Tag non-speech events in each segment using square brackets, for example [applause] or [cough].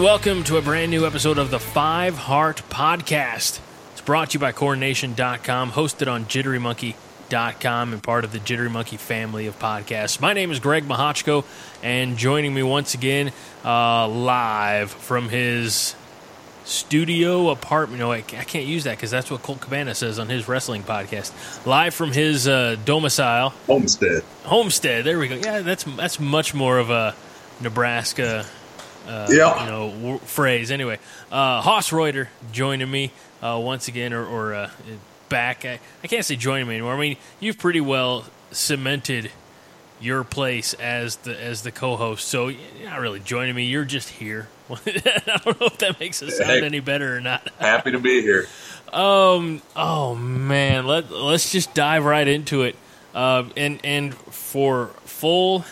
And welcome to a brand new episode of the Five Heart Podcast. It's brought to you by CornNation.com, hosted on JitteryMonkey.com, and part of the Jittery Monkey family of podcasts. My name is Greg Mahochko, and joining me once again, uh, live from his studio apartment. No, I, I can't use that because that's what Colt Cabana says on his wrestling podcast. Live from his uh, domicile, Homestead. homestead. There we go. Yeah, that's that's much more of a Nebraska uh, Yeah. you know w- phrase. Anyway, uh, Haas Reuter joining me uh, once again, or, or uh, back. I, I can't say joining me anymore. I mean, you've pretty well cemented your place as the as the co-host. So you're not really joining me. You're just here. [laughs] I don't know if that makes it sound Hey. any better or not. [laughs] Happy to be here. Um. Oh man. Let Let's just dive right into it. Uh, and and for full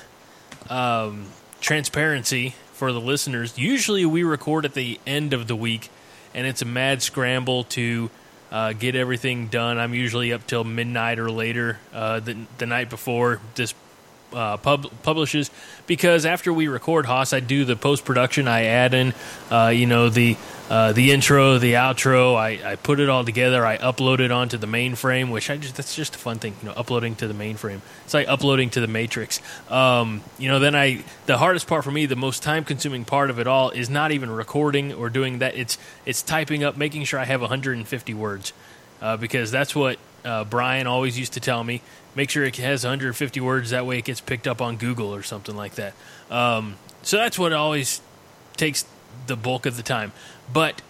um, transparency for the listeners, usually we record at the end of the week, and it's a mad scramble to uh, get everything done. I'm usually up till midnight or later uh, the the night before this uh, pub- publishes because after we record Haas, I do the post production. I add in, uh, you know, the uh, the intro, the outro. I, I put it all together. I upload it onto the mainframe, which I just that's just a fun thing, you know, uploading to the mainframe. It's like uploading to the Matrix. Um, you know, then I the hardest part for me, the most time consuming part of it all, is not even recording or doing that. It's it's typing up, making sure I have 150 words uh, because that's what uh, Brian always used to tell me. Make sure it has 150 words. That way, it gets picked up on Google or something like that. Um, so that's what always takes the bulk of the time. But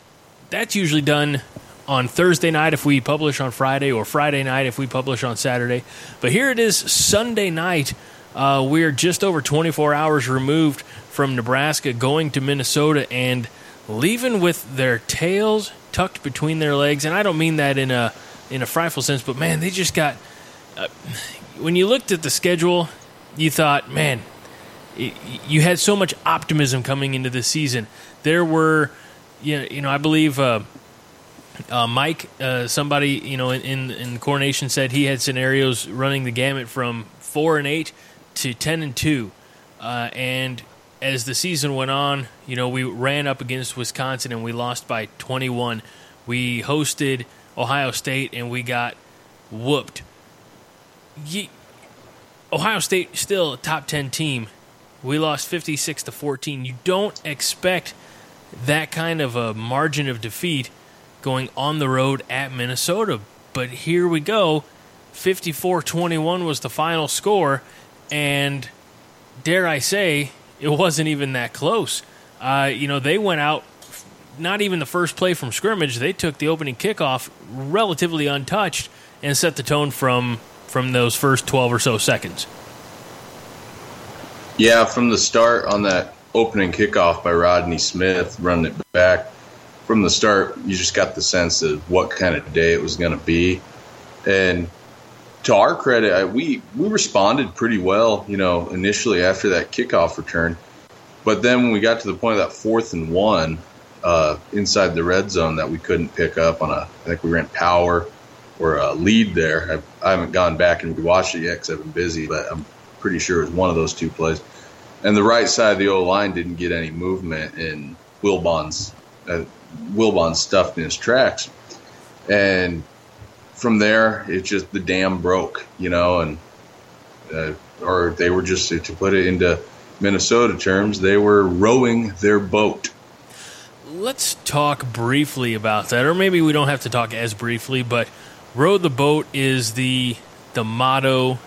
that's usually done on Thursday night if we publish on Friday, or Friday night if we publish on Saturday. But here it is, Sunday night. Uh, we're just over 24 hours removed from Nebraska going to Minnesota and leaving with their tails tucked between their legs. And I don't mean that in a in a frightful sense, but man, they just got. Uh, when you looked at the schedule, you thought, man, y- you had so much optimism coming into the season. There were, you know, you know I believe uh, uh, Mike, uh, somebody you know in, in in Corn Nation said he had scenarios running the gamut from four and eight to ten and two, uh, and as the season went on, you know we ran up against Wisconsin and we lost by twenty one. We hosted Ohio State and we got whooped. Ye- Ohio State still a top 10 team. We lost 56 to 14. You don't expect that kind of a margin of defeat going on the road at Minnesota. But here we go. 54-21 was the final score and dare I say it wasn't even that close. Uh, you know, they went out not even the first play from scrimmage. They took the opening kickoff relatively untouched and set the tone from from those first 12 or so seconds. Yeah, from the start on that opening kickoff by Rodney Smith, running it back, from the start, you just got the sense of what kind of day it was going to be. And to our credit, I, we we responded pretty well, you know, initially after that kickoff return. But then when we got to the point of that fourth and one uh, inside the red zone that we couldn't pick up on a, I think we ran power or a lead there. I, I haven't gone back and watched it yet because I've been busy, but I'm pretty sure it was one of those two plays. And the right side of the O line didn't get any movement, and Wilbon's uh, Wilbon stuffed in his tracks. And from there, it just the dam broke, you know, and uh, or they were just to put it into Minnesota terms, they were rowing their boat. Let's talk briefly about that, or maybe we don't have to talk as briefly, but row the boat is the the motto,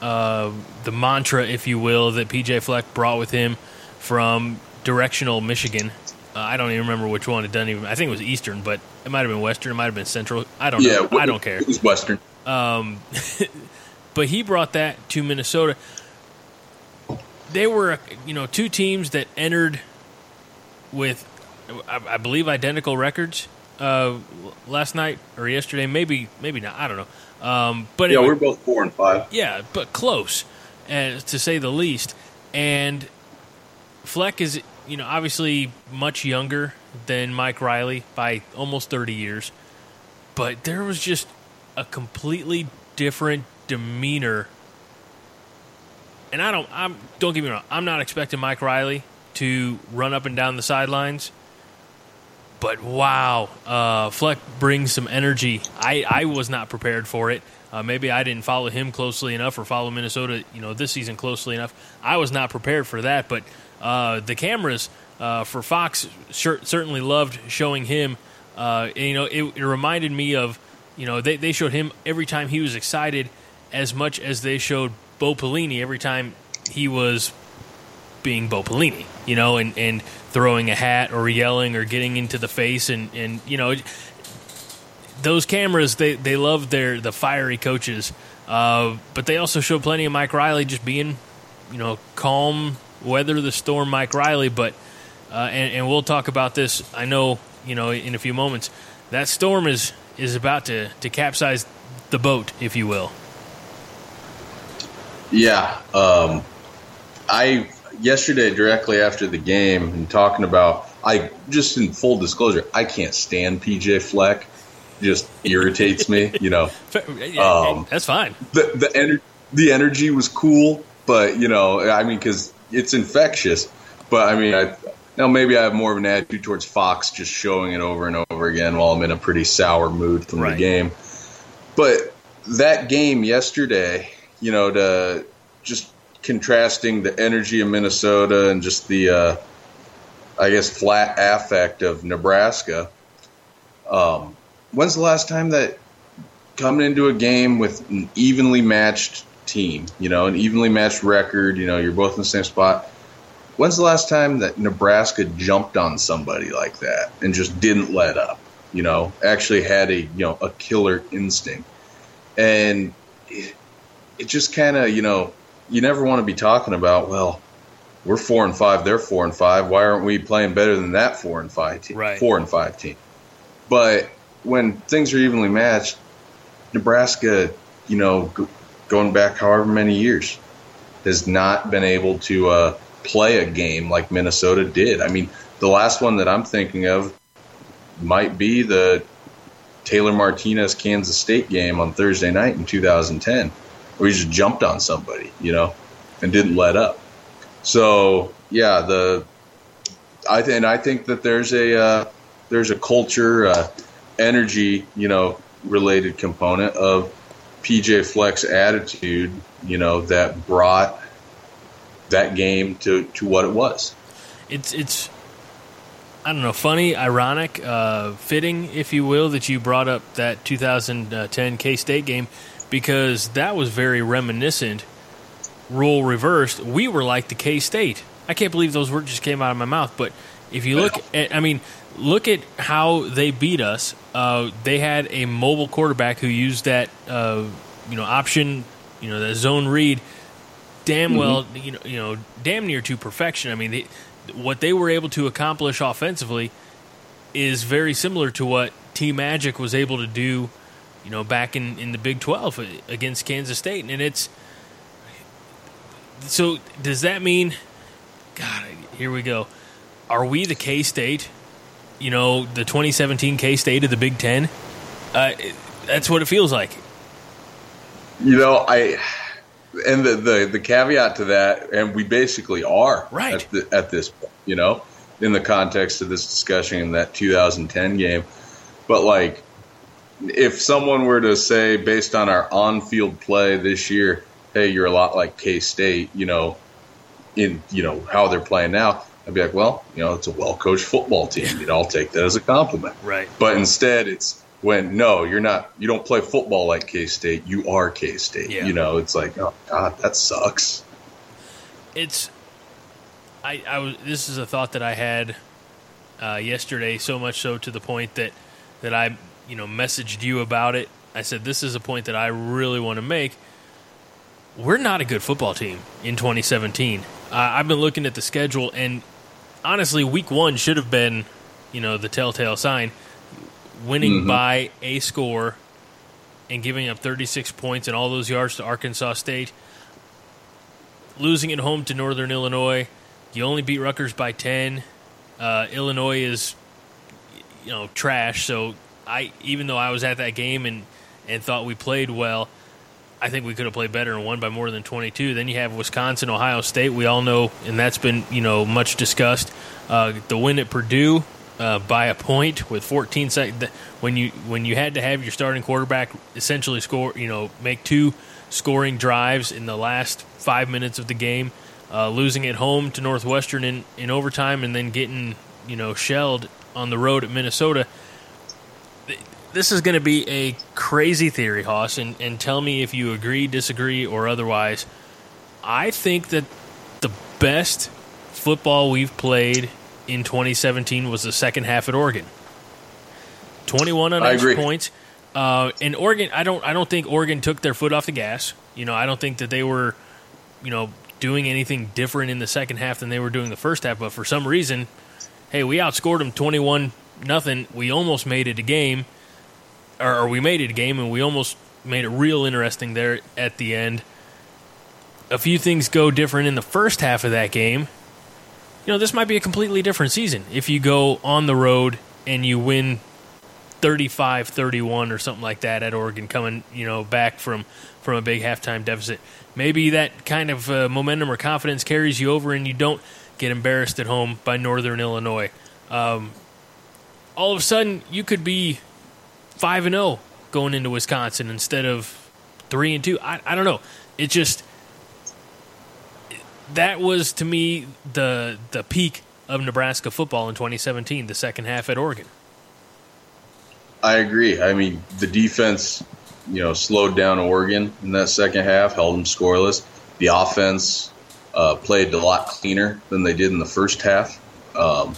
uh, the mantra, if you will, that PJ Fleck brought with him from directional Michigan. Uh, I don't even remember which one. It doesn't even. I think it was Eastern, but it might have been Western. It might have been Central. I don't know. I don't care. It was Western. Um, [laughs] but he brought that to Minnesota. They were, you know, two teams that entered with, I, I believe, identical records uh, last night or yesterday. Maybe, maybe not. I don't know. Um, but Yeah, anyway, we're both four and five. yeah, but close, uh, to say the least. And Fleck is, you know, obviously much younger than Mike Riley by almost 30 years. But there was just a completely different demeanor. And I don't, I'm, don't get me wrong, I'm not expecting Mike Riley to run up and down the sidelines. But wow, uh, Fleck brings some energy. I, I was not prepared for it. Uh, maybe I didn't follow him closely enough or follow Minnesota, you know, this season closely enough. I was not prepared for that. But uh, the cameras uh, for Fox certainly loved showing him. Uh, and, you know, it, it reminded me of, you know, they, they showed him every time he was excited as much as they showed Bo Pelini every time he was being Bo Pelini, you know, and, and throwing a hat or yelling or getting into the face and, and you know, those cameras they, they love their the fiery coaches, uh, but they also show plenty of Mike Riley just being, you know, calm, weather the storm, Mike Riley. But uh, and, and we'll talk about this. I know, you know, in a few moments. That storm is is about to to capsize the boat, if you will. Yeah. Um, I yesterday directly after the game and talking about I just in full disclosure, I can't stand PJ Fleck. Just irritates me, you know. [laughs] Um, That's fine. The the ener- the energy was cool, but you know, I mean cuz it's infectious, but I mean I now maybe I have more of an attitude towards Fox just showing it over and over again while I'm in a pretty sour mood from Right. the game. But that game yesterday, you know, to just contrasting the energy of Minnesota and just the, uh, I guess, flat affect of Nebraska. Um, when's the last time that coming into a game with an evenly matched team, you know, an evenly matched record, you know, you're both in the same spot. When's the last time that Nebraska jumped on somebody like that and just didn't let up? You know, actually had a you know a killer instinct, and it, it just kind of you know you never want to be talking about well we're four and five they're four and five why aren't we playing better than that four and five team Right. four and five team but when things are evenly matched Nebraska you know going back however many years has not been able to uh, play a game like Minnesota did I mean the last one that I'm thinking of might be the Taylor Martinez Kansas State game on Thursday night in 2010 where he just jumped on somebody, you know, and didn't let up. So yeah, the I th- and I think that there's a uh, there's a culture, uh, energy, you know, related component of PJ Fleck's attitude, you know, that brought that game to to what it was. it's it's I don't know, funny, ironic, uh, fitting, if you will, that you brought up that 2010 K State game because that was very reminiscent. Rule reversed. We were like the K State. I can't believe those words just came out of my mouth. But if you look at, I mean, look at how they beat us. Uh, they had a mobile quarterback who used that, uh, you know, option, you know, that zone read damn well, you know, you know, damn near to perfection. I mean, they, what they were able to accomplish offensively is very similar to what T Magic was able to do, you know, back in, in the Big Twelve against Kansas State, and it's so. Does that mean? God, here we go. Are we the K State? You know, the 2017 K State of the Big Ten. Uh, it- that's what it feels like. You know, I and the, the the caveat to that, and we basically are Right. at, the, at this point. You know, in the context of this discussion in that 2010 game, but like, if someone were to say, based on our on-field play this year, hey, you're a lot like K State, you know, in you know how they're playing now, I'd be like, well, you know, it's a well-coached football team. You know, I'll take that as a compliment. Right. But instead, it's when no, you're not. You don't play football like K State. You are K State. Yeah. You know, it's like, oh god, that sucks. it's I, I was this is a thought that I had uh, yesterday so much so to the point that that I you know messaged you about it I said this is a point that I really want to make we're not a good football team in 2017 uh, I've been looking at the schedule and honestly, week one should have been, you know, the telltale sign. Winning by a score and giving up 36 points and all those yards to Arkansas State. Losing at home to Northern Illinois. You only beat Rutgers by 10. Uh, Illinois is, you know, trash. So I, even though I was at that game and, and thought we played well, I think we could have played better and won by more than 22. Then you have Wisconsin, Ohio State. We all know, and that's been you know much discussed. Uh, the win at Purdue uh, by a point with 14 seconds. When you when you had to have your starting quarterback essentially score, you know, make two scoring drives in the last five minutes of the game, uh, losing at home to Northwestern in, in overtime, and then getting you know shelled on the road at Minnesota this is going to be a crazy theory, Hoss, and, and tell me if you agree, disagree, or otherwise. I think that the best football we've played in 2017 was the second half at Oregon. 21 unanswered points. Uh, and Oregon, I don't, I don't think Oregon took their foot off the gas. You know, I don't think that they were, you know, doing anything different in the second half than they were doing the first half. But for some reason, hey, we outscored them 21 nothing. We almost made it a game or, we made it a game, and we almost made it real interesting there at the end. A few things go different in the first half of that game. You know, this might be a completely different season if you go on the road and you win 35 31 or something like that at Oregon, coming, you know, back from, from a big halftime deficit. Maybe that kind of uh, momentum or confidence carries you over and you don't get embarrassed at home by Northern Illinois. Um, all of a sudden, you could be five and zero oh going into Wisconsin instead of three and two. I, I don't know. It just that was to me the the peak of Nebraska football in 2017, the second half at Oregon. I agree. I mean, the defense, you know, slowed down Oregon in that second half, held them scoreless. The offense uh, played a lot cleaner than they did in the first half. Um,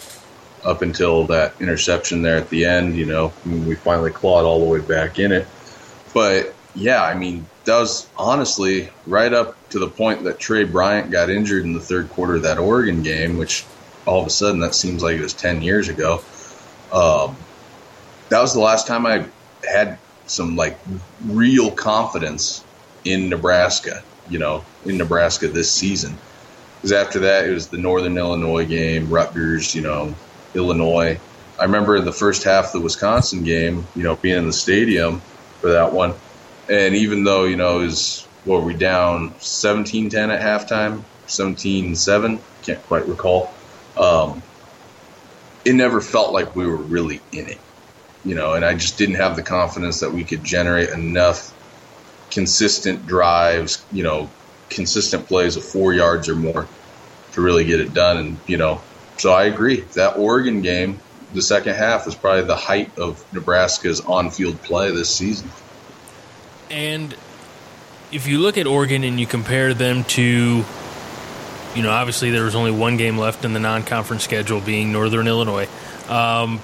up until that interception there at the end. You know, we finally clawed all the way back in it. But yeah, I mean, that was honestly right up to the point that Tre Bryant got injured in the third quarter of that Oregon game, which all of a sudden that seems like it was 10 years ago. Um, that was the last time I had some like real confidence in Nebraska, you know, in Nebraska this season. Because after that, it was the Northern Illinois game, Rutgers, you know, Illinois. I remember in the first half of the Wisconsin game, you know, being in the stadium for that one. And even though, you know, is what were we down 17 10 at halftime, 17 7, can't quite recall. Um, it never felt like we were really in it, you know, and I just didn't have the confidence that we could generate enough consistent drives, you know, consistent plays of four yards or more to really get it done. And, you know, so I agree. That Oregon game, the second half, was probably the height of Nebraska's on field play this season. And if you look at Oregon and you compare them to, you know, obviously there was only one game left in the non conference schedule, being Northern Illinois. Um,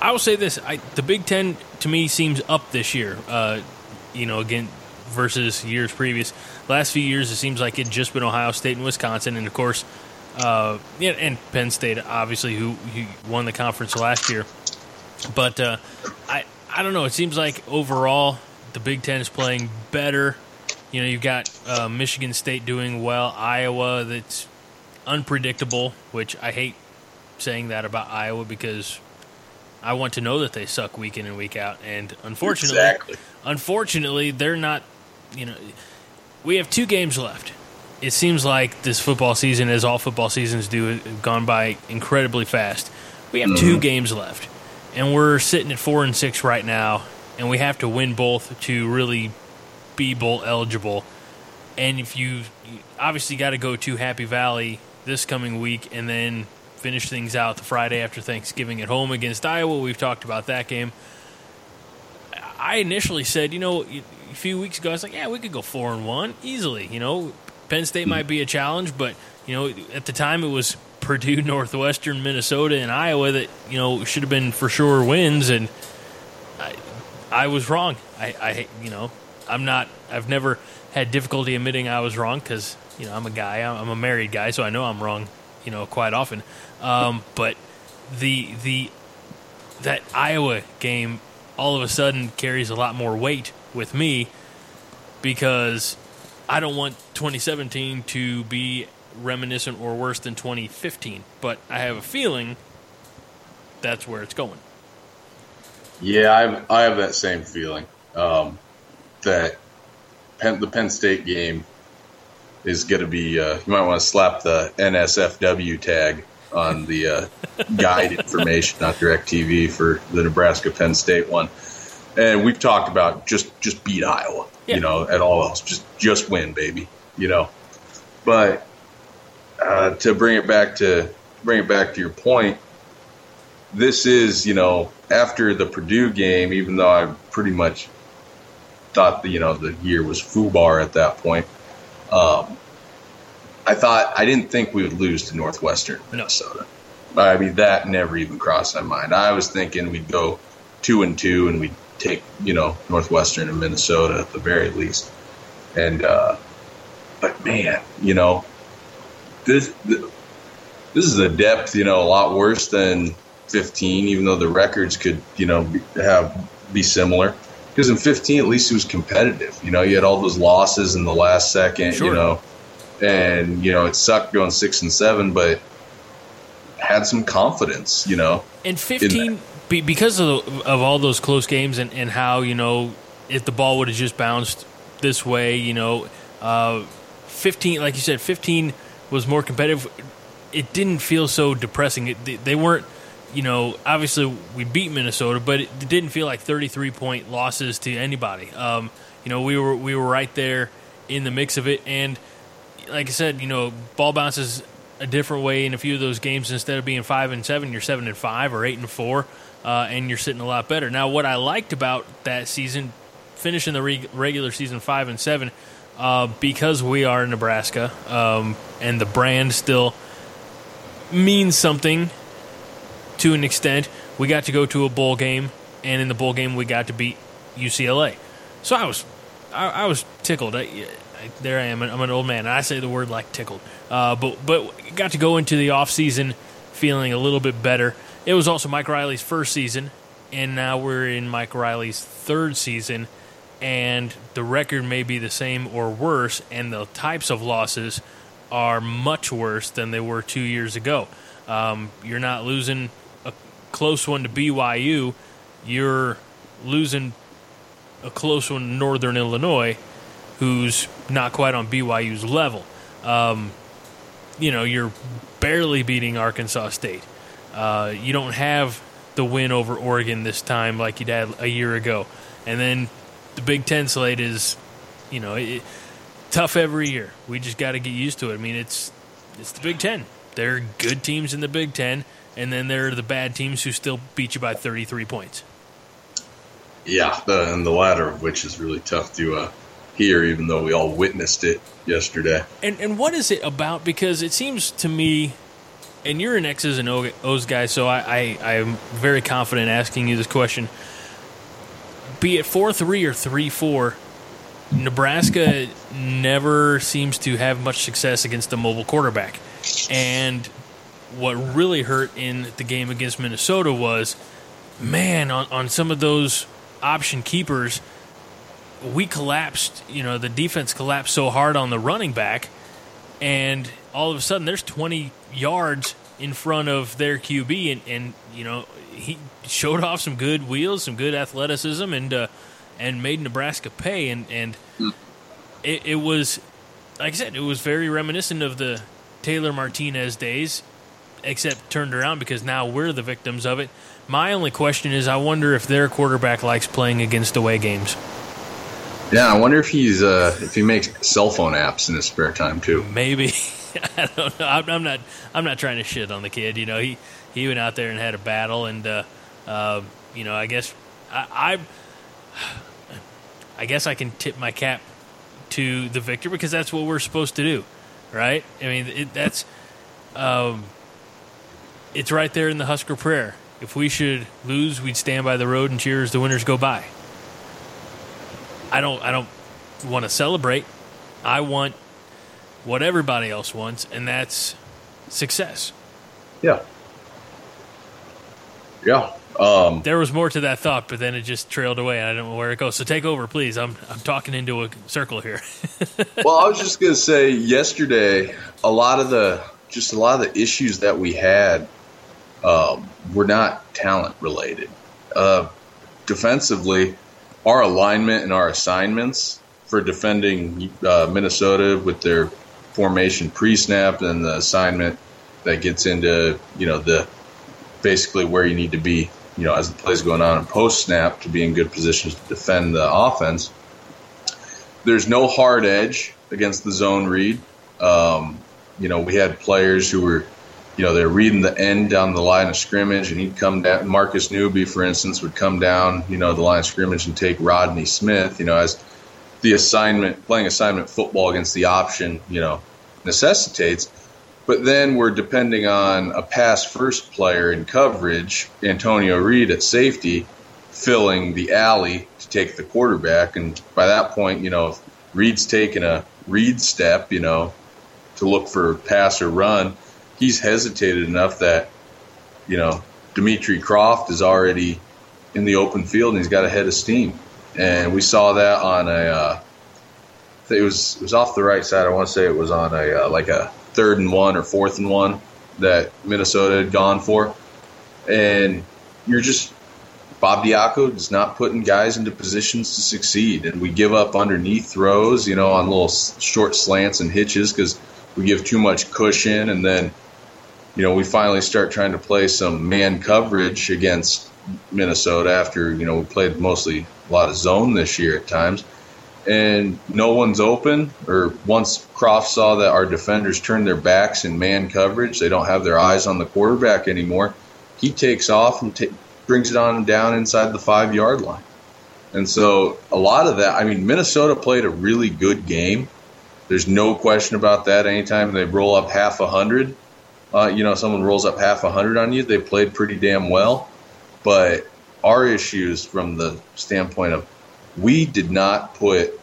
I will say this I, the Big Ten, to me, seems up this year, uh, you know, again, versus years previous. Last few years, it seems like it's just been Ohio State and Wisconsin. And of course, uh, yeah, and Penn State, obviously, who, who won the conference last year. But uh, I I don't know. It seems like overall the Big Ten is playing better. You know, you've got uh, Michigan State doing well, Iowa that's unpredictable, which I hate saying that about Iowa because I want to know that they suck week in and week out, and unfortunately, exactly. unfortunately, they're not. You know, we have two games left it seems like this football season, as all football seasons do, have gone by incredibly fast. We have mm-hmm. two games left, and we're sitting at four and six right now, and we have to win both to really be bowl eligible. And if you, you obviously got to go to Happy Valley this coming week, and then finish things out the Friday after Thanksgiving at home against Iowa. We've talked about that game. I initially said, you know, a few weeks ago, I was like, yeah, we could go four and one easily. You know, Penn State might be a challenge, but you know, at the time it was Purdue, [laughs] Northwestern, Minnesota, and Iowa that you know should have been for sure wins, and I, I was wrong. I, I, you know, I'm not. I've never had difficulty admitting I was wrong because you know I'm a guy. I'm a married guy, so I know I'm wrong you know, quite often. Um, but the the that Iowa game all of a sudden carries a lot more weight with me because I don't want 2017 to be reminiscent or worse than 2015, but I have a feeling that's where it's going. Yeah, I have, I have that same feeling. Um, that Penn, the Penn State game is going to be. Uh, you might want to slap the NSFW tag on the uh, [laughs] guide information on Directv for the Nebraska Penn State one. And we've talked about just just beat Iowa, Yeah. you know, at all else, just just win, baby, you know. But uh, to bring it back to bring it back to your point, this is you know after the Purdue game, even though I pretty much thought the you know the year was foobar at that point. Um, I thought I didn't think we would lose to Northwestern Minnesota. I mean that never even crossed my mind. I was thinking we'd go two and two and we'd take you know Northwestern and Minnesota at the very least. And uh, but man, you know this this is a depth you know a lot worse than 15, even though the records could you know be, have be similar. Because in 15, at least it was competitive. You know, you had all those losses in the last second. Sure. You know, and you know it sucked going six and seven, but had some confidence. You know, in 15, be, because of, of all those close games and, and how, you know, if the ball would have just bounced this way, you know, uh, 15, like you said, 15 was more competitive. It didn't feel so depressing. It, they, they weren't, you know, obviously we beat Minnesota, but it didn't feel like 33 point losses to anybody. Um, you know, we were, we were right there in the mix of it. And like I said, you know, ball bounces a different way in a few of those games. Instead of being five and seven, you're seven and five or eight and four, uh, and you're sitting a lot better. Now, what I liked about that season, finishing the reg- regular season five and seven, uh, because we are Nebraska, um, and the brand still means something to an extent. We got to go to a bowl game, and in the bowl game, we got to beat UCLA. So I was, I, I was tickled. I, I, there I am. I'm an old man. and I say the word like tickled. Uh, but but got to go into the off season feeling a little bit better. It was also Mike Riley's first season, and now we're in Mike Riley's third season, and the record may be the same or worse, and the types of losses are much worse than they were two years ago. Um, you're not losing a close one to BYU. You're losing a close one to Northern Illinois, who's not quite on BYU's level. Um, you know, you're barely beating Arkansas State. Uh, you don't have the win over Oregon this time like you had a year ago. And then the Big Ten slate is, you know, it, tough every year. We just got to get used to it. I mean, it's it's the Big Ten. There are good teams in the Big Ten, and then there are the bad teams who still beat you by 33 points. yeah, the, and the latter of which is really tough to uh, hear, even though we all witnessed it yesterday. And and what is it about? Because it seems to me, and you're an X's and O's guy, so I, I am very confident asking you this question. Be it four three or three four, Nebraska never seems to have much success against a mobile quarterback. And what really hurt in the game against Minnesota was, man, on, on some of those option keepers, we collapsed. You know, the defense collapsed so hard on the running back, and all of a sudden there's 20 yards in front of their QB, and, and you know he showed off some good wheels, some good athleticism, and uh, and made Nebraska pay. And and it, it was, like I said, it was very reminiscent of the Taylor Martinez days, except turned around because now we're the victims of it. My only question is, I wonder if their quarterback likes playing against away games. Yeah, I wonder if he's uh, if he makes cell phone apps in his spare time too. Maybe [laughs] [laughs] I don't know. I'm, I'm not. I'm not trying to shit on the kid. You know, he he went out there and had a battle, and uh, uh, you know, I guess I, I I guess I can tip my cap to the victor because that's what we're supposed to do, right? I mean, it, that's um, it's right there in the Husker prayer. If we should lose, we'd stand by the road and cheer as the winners go by. I don't. I don't want to celebrate. I want what everybody else wants, and that's success. Yeah. Yeah. Um, There was more to that thought, but then it just trailed away. I don't know where it goes. So take over, please. I'm I'm talking into a circle here. [laughs] well, I was just going to say yesterday, a lot of the just a lot of the issues that we had um, were not talent related. Uh, defensively, our alignment and our assignments for defending uh, Minnesota with their formation pre-snap and the assignment that gets into you know the basically where you need to be you know as the plays going on in post snap to be in good positions to defend the offense. There's no hard edge against the zone read. Um, you know we had players who were you know, they're reading the end down the line of scrimmage, and he'd come down. Marcus Newby, for instance, would come down, you know, the line of scrimmage and take Rodney Smith, you know, as the assignment, playing assignment football against the option, you know, necessitates. But then we're depending on a pass first player in coverage, Antonio Reed at safety, filling the alley to take the quarterback. And by that point, you know, Reed's taking a Reed step, you know, to look for pass or run – he's hesitated enough that you know Demry Croft is already in the open field and he's got a head of steam, and we saw that on a. Uh, it was it was off the right side. I want to say it was on a uh, like a third and one or fourth and one that Minnesota had gone for, and you're just Bob Diaco is not putting guys into positions to succeed, and we give up underneath throws, you know, on little short slants and hitches because we give too much cushion, and then you know, we finally start trying to play some man coverage against Minnesota after, you know, we played mostly a lot of zone this year at times. And no one's open, or once Croft saw that our defenders turned their backs in man coverage, they don't have their eyes on the quarterback anymore. He takes off and t- brings it on down inside the five yard line. And so a lot of that, I mean, Minnesota played a really good game. There's no question about that. Anytime they roll up half a hundred, uh, you know, someone rolls up half a hundred on you, they played pretty damn well. But our issues from the standpoint of we did not put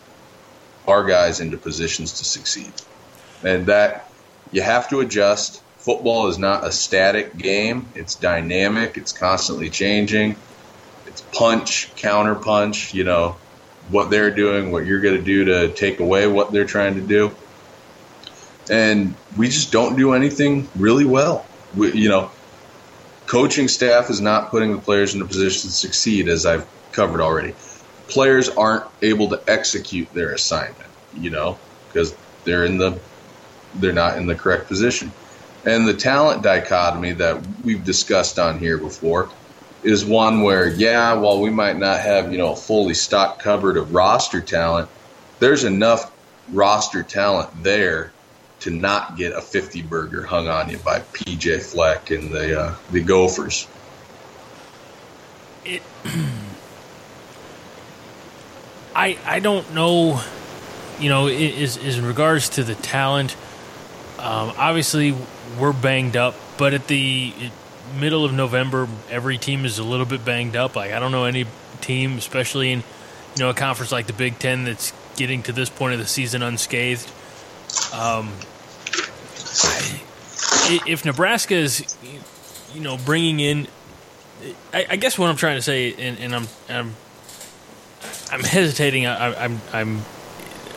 our guys into positions to succeed. And that you have to adjust. Football is not a static game. It's dynamic. It's constantly changing. It's punch, counter punch, you know, what they're doing, what you're going to do to take away what they're trying to do and we just don't do anything really well. We, you know, coaching staff is not putting the players in a position to succeed, as I've covered already. Players aren't able to execute their assignment, you know, because they're in the they're not in the correct position. And the talent dichotomy that we've discussed on here before is one where, yeah, while we might not have, you know, a fully stock cupboard of roster talent, there's enough roster talent there to not get a 50 burger hung on you by PJ Fleck and the uh, the Gophers. It, [clears throat] I I don't know, you know, is is in regards to the talent. Um, obviously, we're banged up, but at the middle of November, every team is a little bit banged up. Like I don't know any team, especially in you know a conference like the Big Ten, that's getting to this point of the season unscathed. Um, if Nebraska is, you know, bringing in, I, I, guess what I'm trying to say, and, and I'm, I'm, I'm hesitating. I, I'm, I'm,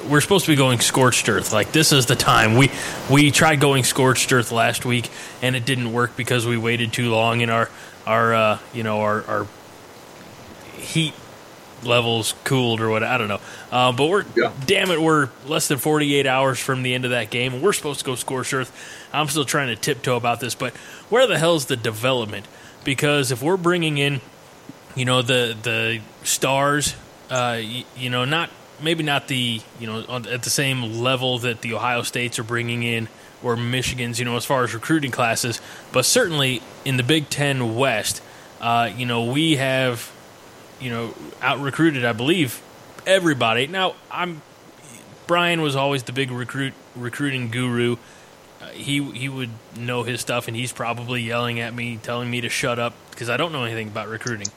we're supposed to be going scorched earth. Like this is the time. We we tried going scorched earth last week, and it didn't work because we waited too long, and our our uh, you know our our heat levels cooled or what I don't know. Uh, but we're yeah. damn it, we're less than 48 hours from the end of that game, and we're supposed to go scorched earth. I'm still trying to tiptoe about this, but where the hell's the development? Because if we're bringing in, you know, the the stars, uh, you, you know, not maybe not the you know at the same level that the Ohio States are bringing in or Michigan's, you know, as far as recruiting classes, but certainly in the Big Ten West, uh, you know, we have you know, out recruited, I believe, everybody. Now, I'm Brian was always the big recruit recruiting guru. Uh, he he would know his stuff, and he's probably yelling at me, telling me to shut up because I don't know anything about recruiting,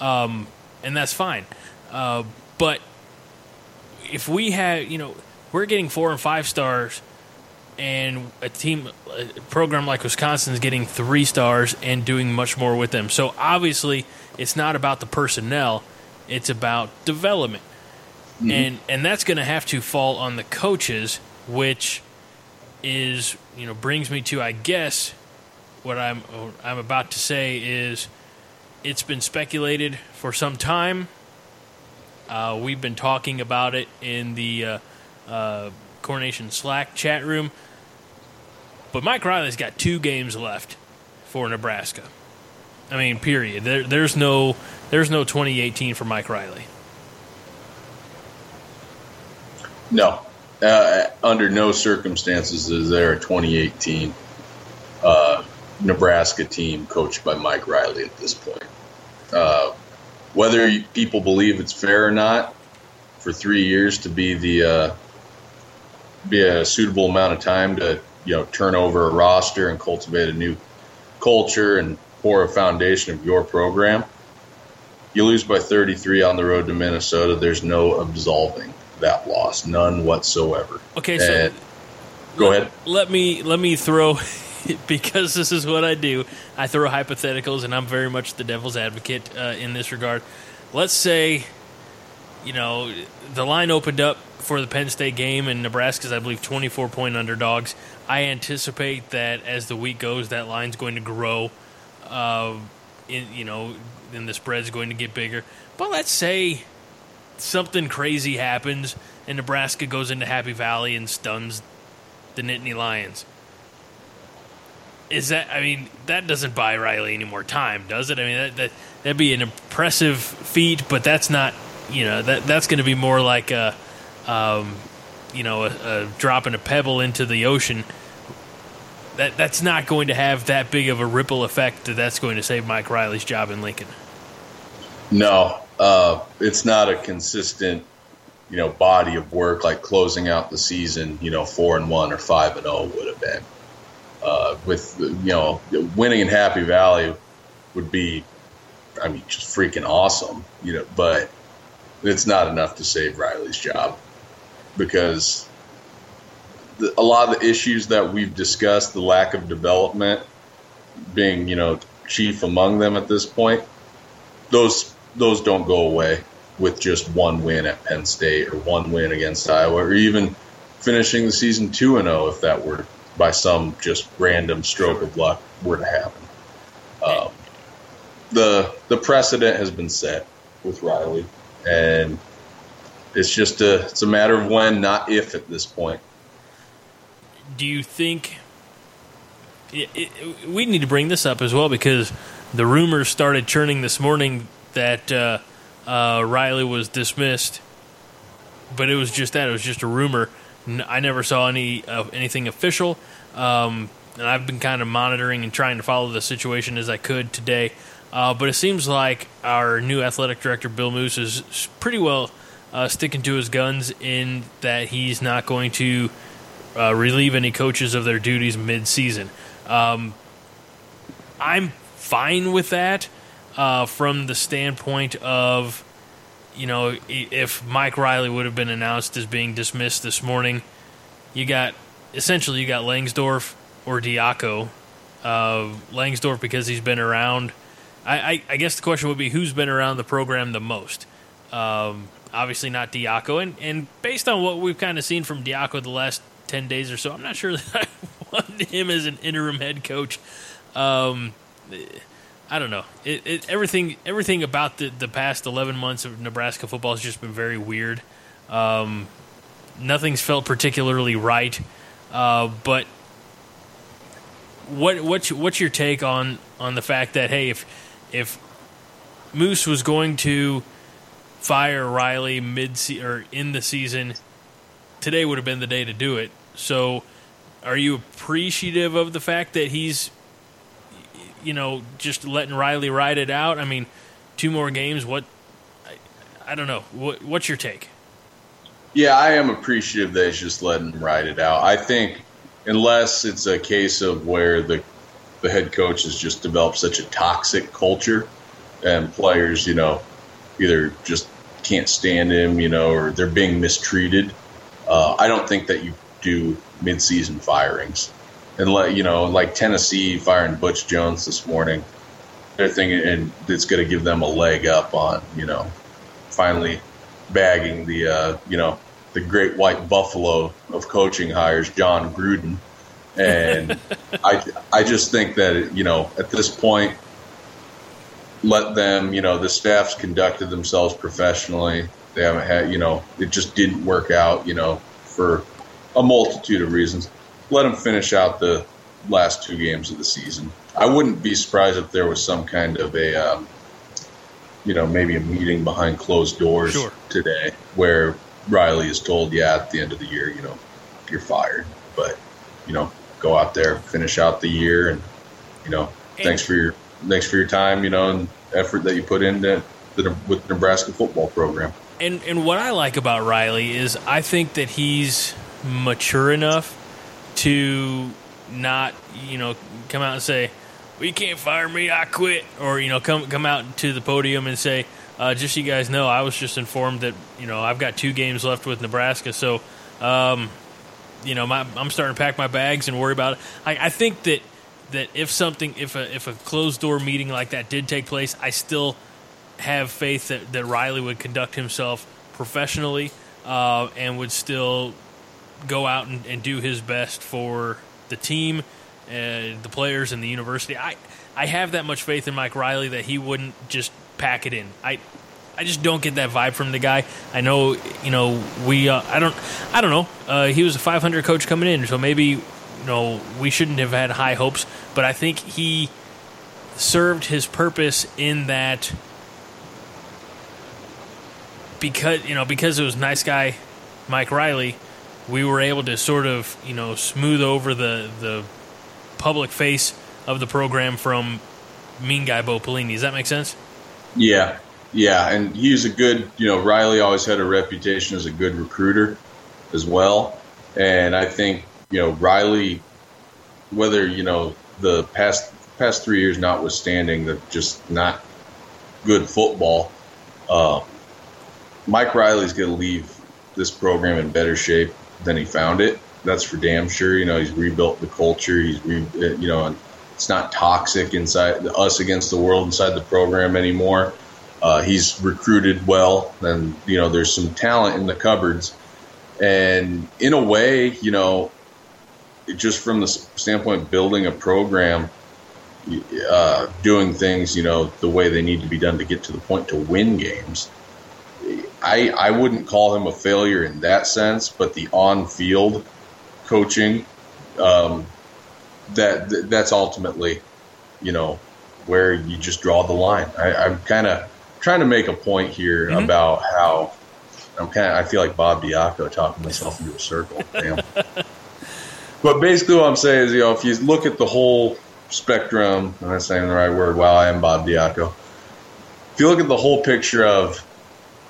um, and that's fine. Uh, but if we have, you know, we're getting four and five stars and a team a program like Wisconsin is getting three stars and doing much more with them. So obviously, it's not about the personnel; it's about development, mm-hmm. and and that's going to have to fall on the coaches, which is you know brings me to I guess what I'm I'm about to say is it's been speculated for some time. Uh, we've been talking about it in the uh, uh, Corn Nation Slack chat room. But Mike Riley's got two games left for Nebraska. I mean, period. There, there's no there's no 2018 for Mike Riley. No, uh, under no circumstances is there a 2018 uh, Nebraska team coached by Mike Riley at this point. Uh, whether people believe it's fair or not, for three years to be the uh, be a suitable amount of time to you know turn over a roster and cultivate a new culture and pour a foundation of your program. You lose by 33 on the road to Minnesota. There's no absolving that loss, none whatsoever. Okay, so and, go ahead. Let me let me throw [laughs] because this is what I do. I throw hypotheticals, and I'm very much the devil's advocate uh, in this regard. Let's say, you know, the line opened up for the Penn State game, and Nebraska's, I believe, 24 point underdogs. I anticipate that as the week goes, that line's going to grow. Uh, in, you know, then the spread's going to get bigger. But let's say something crazy happens, and Nebraska goes into Happy Valley and stuns the Nittany Lions is that I mean that doesn't buy Riley any more time, does it? I mean that, that that'd be an impressive feat, but that's not you know that that's going to be more like a um, you know a, a dropping a pebble into the ocean. That that's not going to have that big of a ripple effect that that's going to save Mike Riley's job in Lincoln. No, uh, it's not a consistent you know body of work like closing out the season you know four and one or five and zero oh would have been uh, with you know winning in Happy Valley would be, I mean, just freaking awesome, you know. But it's not enough to save Riley's job because the, a lot of the issues that we've discussed, the lack of development being you know chief among them at this point, those those don't go away with just one win at Penn State or one win against Iowa or even finishing the season 2 and 0 if that were by some just random stroke of luck were to happen. Um, the the precedent has been set with Riley, and it's just a it's a matter of when, not if, at this point. Do you think it, it, we need to bring this up as well because the rumors started churning this morning that uh, uh, Riley was dismissed, but it was just that it was just a rumor. I never saw any uh, anything official, um, and I've been kind of monitoring and trying to follow the situation as I could today. Uh, but it seems like our new athletic director, Bill Moos is pretty well uh, sticking to his guns in that he's not going to uh, relieve any coaches of their duties mid-season. Um, I'm fine with that uh, from the standpoint of you know, if Mike Riley would have been announced as being dismissed this morning, you got essentially you got Langsdorf or Diaco. Uh, Langsdorf because he's been around. I, I, I, guess the question would be who's been around the program the most. Um, obviously not Diaco, and and based on what we've kind of seen from Diaco the last ten days or so, I'm not sure [laughs] that I want him as an interim head coach. Um, I don't know. It, it, everything everything about the, the past eleven months of Nebraska football has just been very weird. Um, nothing's felt particularly right. Uh, but what what's what's your take on on the fact that hey, if if Moos was going to fire Riley mid or in the season, today would have been the day to do it. So, are you appreciative of the fact that he's you know, just letting Riley ride it out. I mean, two more games. What? I, I don't know. What, what's your take? Yeah, I am appreciative that he's just letting him ride it out. I think unless it's a case of where the the head coach has just developed such a toxic culture and players, you know, either just can't stand him, you know, or they're being mistreated. Uh, I don't think that you do midseason firings, and let you know, like Tennessee firing Butch Jones this morning. They're thinking, and it's going to give them a leg up on you know, finally bagging the uh, you know the great white buffalo of coaching hires, Jon Gruden. And [laughs] I, I just think that you know at this point, let them you know the staff's conducted themselves professionally. They haven't had you know it just didn't work out you know for a multitude of reasons. Let them finish out the last two games of the season. I wouldn't be surprised if there was some kind of a um, you know maybe a meeting behind closed doors Sure. today where Riley is told, yeah, at the end of the year, you know, you're fired, but you know, go out there, finish out the year, and you know, thanks for your thanks for your time, you know, and effort that you put into the with the Nebraska football program. And and what I like about Riley is I think that he's mature enough to not you know come out and say, "Well, you can't fire me, I quit," or you know come come out to the podium and say, uh, "Just so you guys know, I was just informed that you know I've got two games left with Nebraska, so." Um, you know, my, I'm starting to pack my bags and worry about it. I, I think that that if something, if a if a closed door meeting like that did take place, I still have faith that, that Riley would conduct himself professionally uh, and would still go out and, and do his best for the team, uh, the players, and the university. I I have that much faith in Mike Riley that he wouldn't just pack it in. I I just don't get that vibe from the guy. I know, you know, we. Uh, I don't. I don't know. Uh, he was a 500 coach coming in, so maybe, you know, we shouldn't have had high hopes. But I think he served his purpose in that because you know because it was nice guy Mike Riley, we were able to sort of you know smooth over the the public face of the program from mean guy Bo Pelini. Does that make sense? Yeah, yeah, and he's a good. You know, Riley always had a reputation as a good recruiter, as well. And I think you know Riley, whether you know the past past three years notwithstanding, the just not good football. Uh, Mike Riley's going to leave this program in better shape than he found it. That's for damn sure. You know, he's rebuilt the culture. He's re, you know, it's not toxic inside us against the world inside the program anymore. Uh, he's recruited well, and you know, there's some talent in the cupboards. And in a way, you know, just from the standpoint of building a program, uh, doing things, you know, the way they need to be done to get to the point to win games. I I wouldn't call him a failure in that sense, but the on-field coaching, um, that that's ultimately, you know, where you just draw the line. I, I'm kind of trying to make a point here Mhm. about how I'm kind of I feel like Bob Diaco talking myself into a circle. Damn. [laughs] but basically, what I'm saying is, you know, if you look at the whole spectrum, I'm not saying the right word. Wow, I am Bob Diaco. If you look at the whole picture of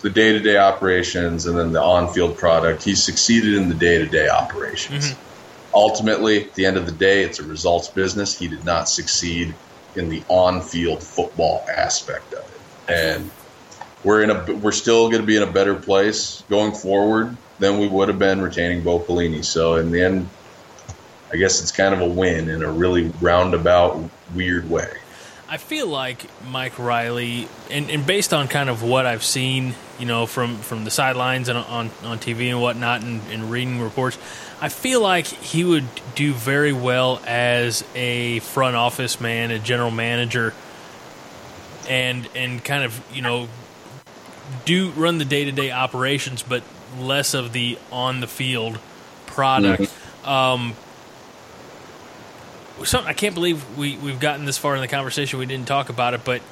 the day-to-day operations and then the on-field product, He succeeded in the day-to-day operations. Mm-hmm. Ultimately, at the end of the day, it's a results business. He did not succeed in the on-field football aspect of it, and we're in a we're still going to be in a better place going forward than we would have been retaining Bo Pelini. So in the end, I guess it's kind of a win in a really roundabout, weird way. I feel like Mike Riley, and, and based on kind of what I've seen, you know, from, from the sidelines and on, on TV and whatnot, and, and reading reports, I feel like he would do very well as a front office man, a general manager, and and kind of you know do run the day to day operations, but less of the on the field product. Um, something I can't believe we we've gotten this far in the conversation. We didn't talk about it, but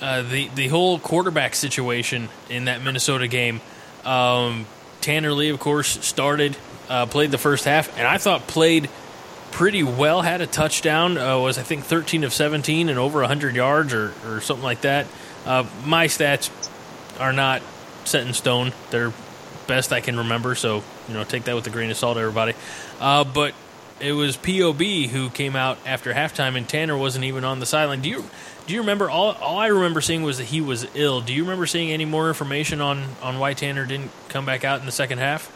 uh, the the whole quarterback situation in that Minnesota game. Um, Tanner Lee, of course, started, uh, played the first half, and I thought played pretty well. Had a touchdown, uh, was I think thirteen of seventeen and over hundred yards or or something like that. Uh, my stats are not set in stone; they're best I can remember. So you know, take that with a grain of salt, everybody. Uh, but it was POB who came out after halftime, and Tanner wasn't even on the sideline. Do you do you remember? All all I remember seeing was that he was ill. Do you remember seeing any more information on on why Tanner didn't come back out in the second half?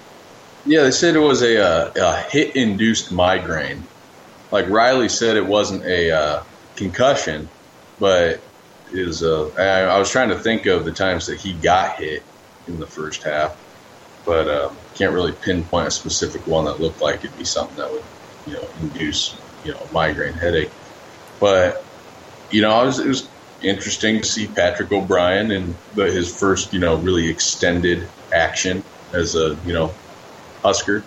Yeah, they said it was a, uh, a hit-induced migraine. Like Riley said, it wasn't a uh, concussion, but is uh, I, I, was trying to think of the times that he got hit in the first half, but uh, can't really pinpoint a specific one that looked like it'd be something that would, you know, induce you know migraine headache. But you know, was, it was interesting to see Patrick O'Brien in the, his first you know really extended action as a you know Husker,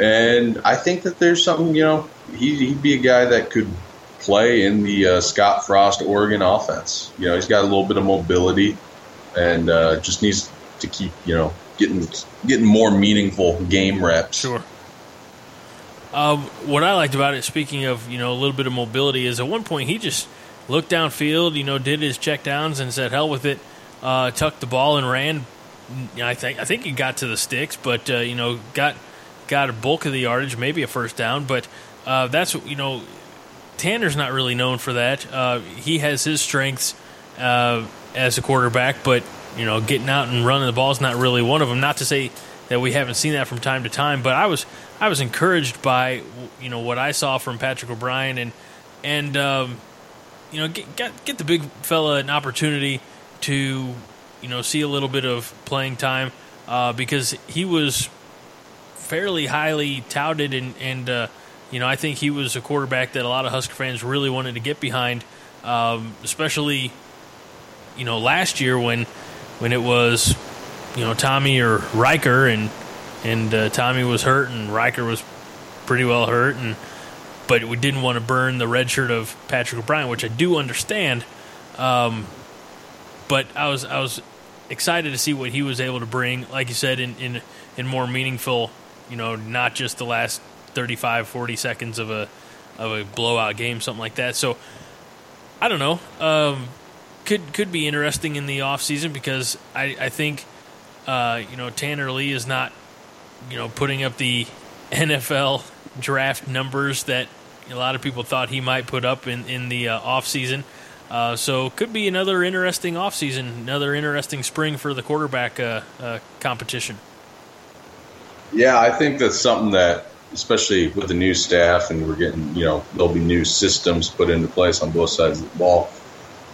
and I think that there's something you know he, he'd be a guy that could play in the uh, Scott Frost Oregon offense. You know, he's got a little bit of mobility and uh, just needs to keep, you know, getting getting more meaningful game reps. Sure. Um, what I liked about it, speaking of you know a little bit of mobility, is at one point he just looked downfield, you know, did his check downs and said, "Hell with it," uh, tucked the ball and ran. I think I think he got to the sticks, but uh, you know got got a bulk of the yardage, maybe a first down. But uh, that's you know Tanner's not really known for that. Uh, he has his strengths uh, as a quarterback, but you know, getting out and running the ball is not really one of them. Not to say that we haven't seen that from time to time, but I was I was encouraged by you know what I saw from Patrick O'Brien and and um, you know get, get get the big fella an opportunity to you know see a little bit of playing time uh, because he was fairly highly touted and and uh, you know, I think he was a quarterback that a lot of Husker fans really wanted to get behind, um, especially, you know, last year when when it was, you know, Tommy or Ryker and and uh, Tommy was hurt and Ryker was pretty well hurt and but we didn't want to burn the red shirt of Patrick O'Brien, which I do understand. Um, but I was I was excited to see what he was able to bring, like you said, in in, in more meaningful, you know, not just the last 35, 40 seconds of a of a blowout game, something like that. So I don't know. Um, could could be interesting in the off season because I, I think uh, you know Tanner Lee is not you know putting up the [laughs] NFL draft numbers that a lot of people thought he might put up in in the uh, off season. Uh, so could be another interesting off season, another interesting spring for the quarterback uh, uh competition. Yeah, I think that's something that especially with the new staff, and we're getting, you know, there'll be new systems put into place on both sides of the ball.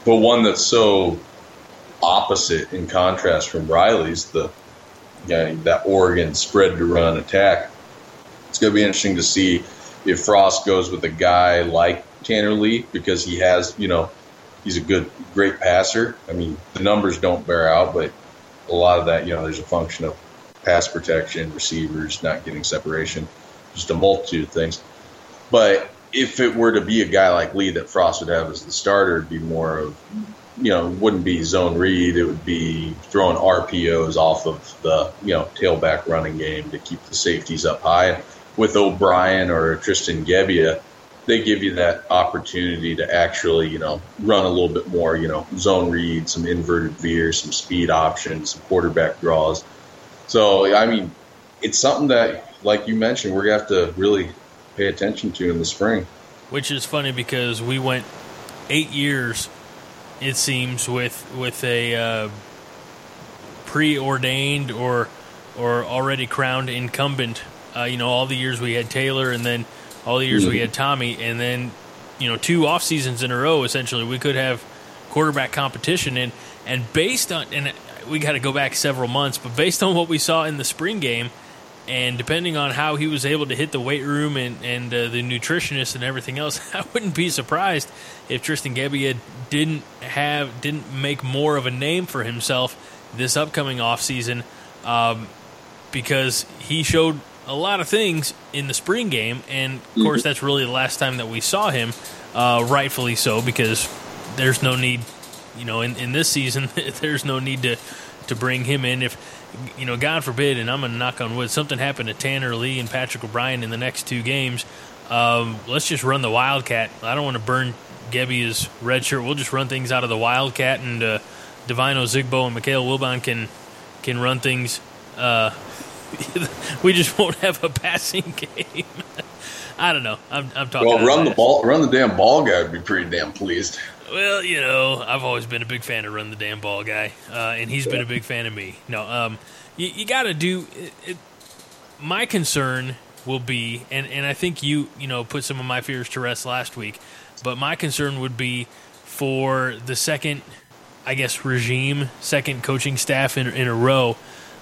But one that's so opposite in contrast from Riley's, the you know, that Oregon spread to run attack. It's going to be interesting to see if Frost goes with a guy like Tanner Lee because he has, you know, he's a good, great passer. I mean, the numbers don't bear out, but a lot of that, you know, there's a function of pass protection, receivers not getting separation just a multitude of things. But if it were to be a guy like Lee that Frost would have as the starter, it'd be more of, you know, wouldn't be zone read. It would be throwing RPOs off of the, you know, tailback running game to keep the safeties up high. With O'Brien or Tristan Gebbia, they give you that opportunity to actually, you know, run a little bit more, you know, zone read, some inverted veers, some speed options, some quarterback draws. So, I mean, it's something that like you mentioned, we're gonna have to really pay attention to in the spring. Which is funny because we went eight years, it seems, with with a uh, preordained or or already crowned incumbent. Uh, you know, all the years we had Taylor, and then all the years mm-hmm. we had Tommy, and then you know two off seasons in a row. Essentially, we could have quarterback competition, and and based on and we got to go back several months, but based on what we saw in the spring game and depending on how he was able to hit the weight room and, and uh, the nutritionist and everything else, [laughs] I wouldn't be surprised if Tristan Gebbia didn't have didn't make more of a name for himself this upcoming offseason um, because he showed a lot of things in the spring game, and of mm-hmm. course that's really the last time that we saw him, uh, rightfully so, because there's no need, you know, in, in this season [laughs] there's no need to to bring him in if you know, God forbid, and I'm to knock on wood, something happened to Tanner Lee and Patrick O'Brien in the next two games. Um, let's just run the Wildcat. I don't want to burn Gebbia's red shirt. We'll just run things out of the Wildcat, and uh, Devine Ozigbo and Mikale Wilbon can can run things. Uh, [laughs] we just won't have a passing game. [laughs] I don't know. I'm, I'm talking. Well, run the ball, run the damn ball guy would be pretty damn pleased. Well, you know, I've always been a big fan of Run the Damn Ball guy, uh, and he's been a big fan of me. No, um, you, you got to do. It, it, my concern will be, and, and I think you you know put some of my fears to rest last week, but my concern would be for the second, I guess, regime, second coaching staff in, in a row.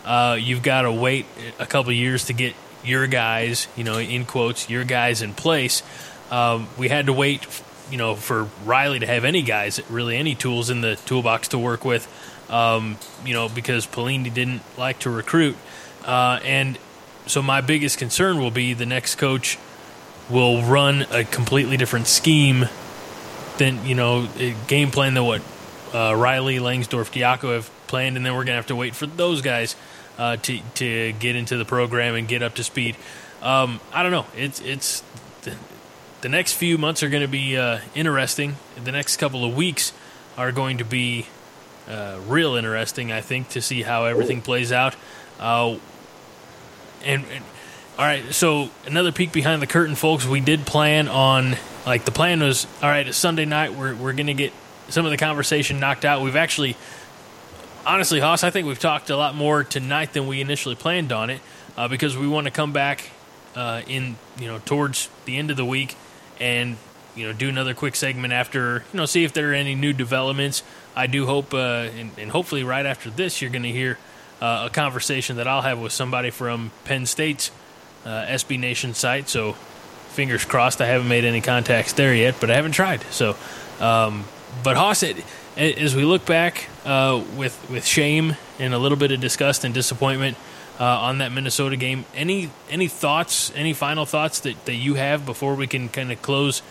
Uh, you've got to wait a couple years to get your guys, you know, in quotes, your guys in place. Um, we had to wait, you know, for Riley to have any guys, really any tools in the toolbox to work with, um, you know, because Pelini didn't like to recruit. Uh, and so my biggest concern will be the next coach will run a completely different scheme than you know game plan than what uh, Riley, Langsdorf, Diaco have planned, and then we're gonna have to wait for those guys uh, to to get into the program and get up to speed. Um, I don't know. It's it's the, the next few months are going to be uh, interesting. The next couple of weeks are going to be uh, real interesting. I think to see how everything plays out. Uh, and, and all right, so another peek behind the curtain, folks. We did plan on like the plan was all right. It's Sunday night. We're we're gonna get some of the conversation knocked out. We've actually, honestly, Haas, I think we've talked a lot more tonight than we initially planned on it uh, because we want to come back uh, in you know towards the end of the week and you know do another quick segment after you know see if there are any new developments. I do hope uh, and, and hopefully right after this you're going to hear uh, a conversation that I'll have with somebody from Penn State's uh, SB Nation site. So, fingers crossed. I haven't made any contacts there yet, but I haven't tried. So, um, but Haas. it, as we look back uh, with with shame and a little bit of disgust and disappointment uh, on that Minnesota game, any any thoughts, any final thoughts that, that you have before we can kind of close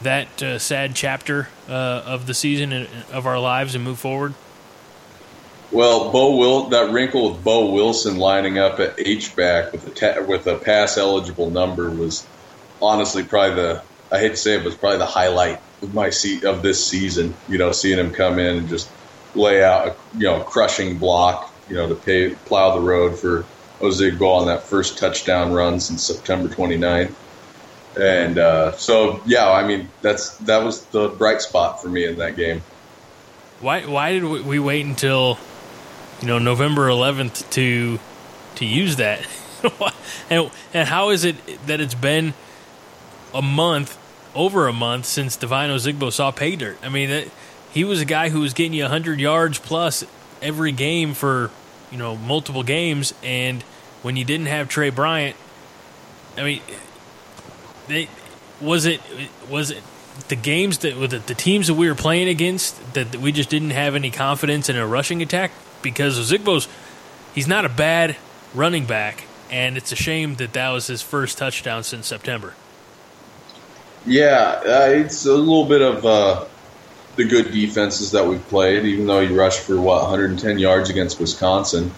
that uh, sad chapter uh, of the season and of our lives and move forward? Well, Bo Will that wrinkle with Bo Wilson lining up at H back with a ta- with a pass eligible number was honestly probably the I hate to say it, it's probably the highlight of my seat of this season. You know, seeing him come in and just lay out a you know crushing block, you know, to pay plow the road for Ozigbo on that first touchdown run since September 29th. And uh, so, yeah, I mean, that's that was the bright spot for me in that game. Why why did we wait until you know November 11th to to use that. [laughs] and and how is it that it's been a month, over a month since Devine Ozigbo saw pay dirt? I mean, that, he was a guy who was getting you 100 yards plus every game for you know multiple games, and when you didn't have Tre Bryant, I mean, they was it was it the games that the, the teams that we were playing against that we just didn't have any confidence in a rushing attack because Zigbo's he's not a bad running back, and it's a shame that that was his first touchdown since September. Yeah, uh, it's a little bit of uh, the good defenses that we've played. Even though he rushed for what 110 yards against Wisconsin,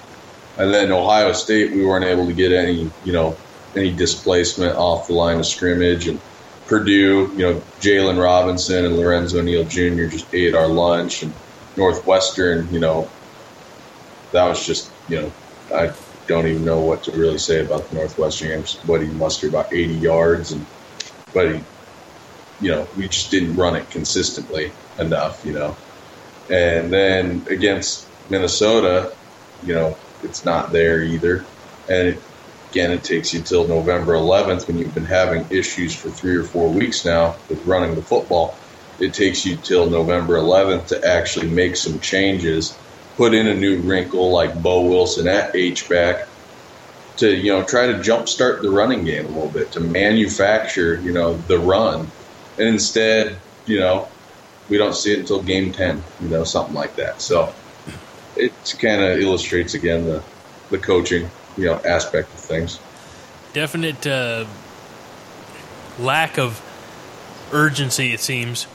and then Ohio State, we weren't able to get any you know any displacement off the line of scrimmage and. Purdue, you know, Jalen Robinson and Lorenzo Neal Jr. just ate our lunch, and Northwestern, you know, that was just you know I don't even know what to really say about the Northwestern games. But he mustered about 80 yards, and but he, you know, we just didn't run it consistently enough, you know. And then against Minnesota, you know, it's not there either. And it, again, it takes you till November 11th when you've been having issues for three or four weeks now with running the football. It takes you till November 11th to actually make some changes put in a new wrinkle like Bo Wilson at H back to you know try to jumpstart the running game a little bit to manufacture you know the run, and instead you know we don't see it until game ten, you know something like that. So it kind of illustrates again the the coaching you know aspect of things. Definite uh, lack of urgency, it seems,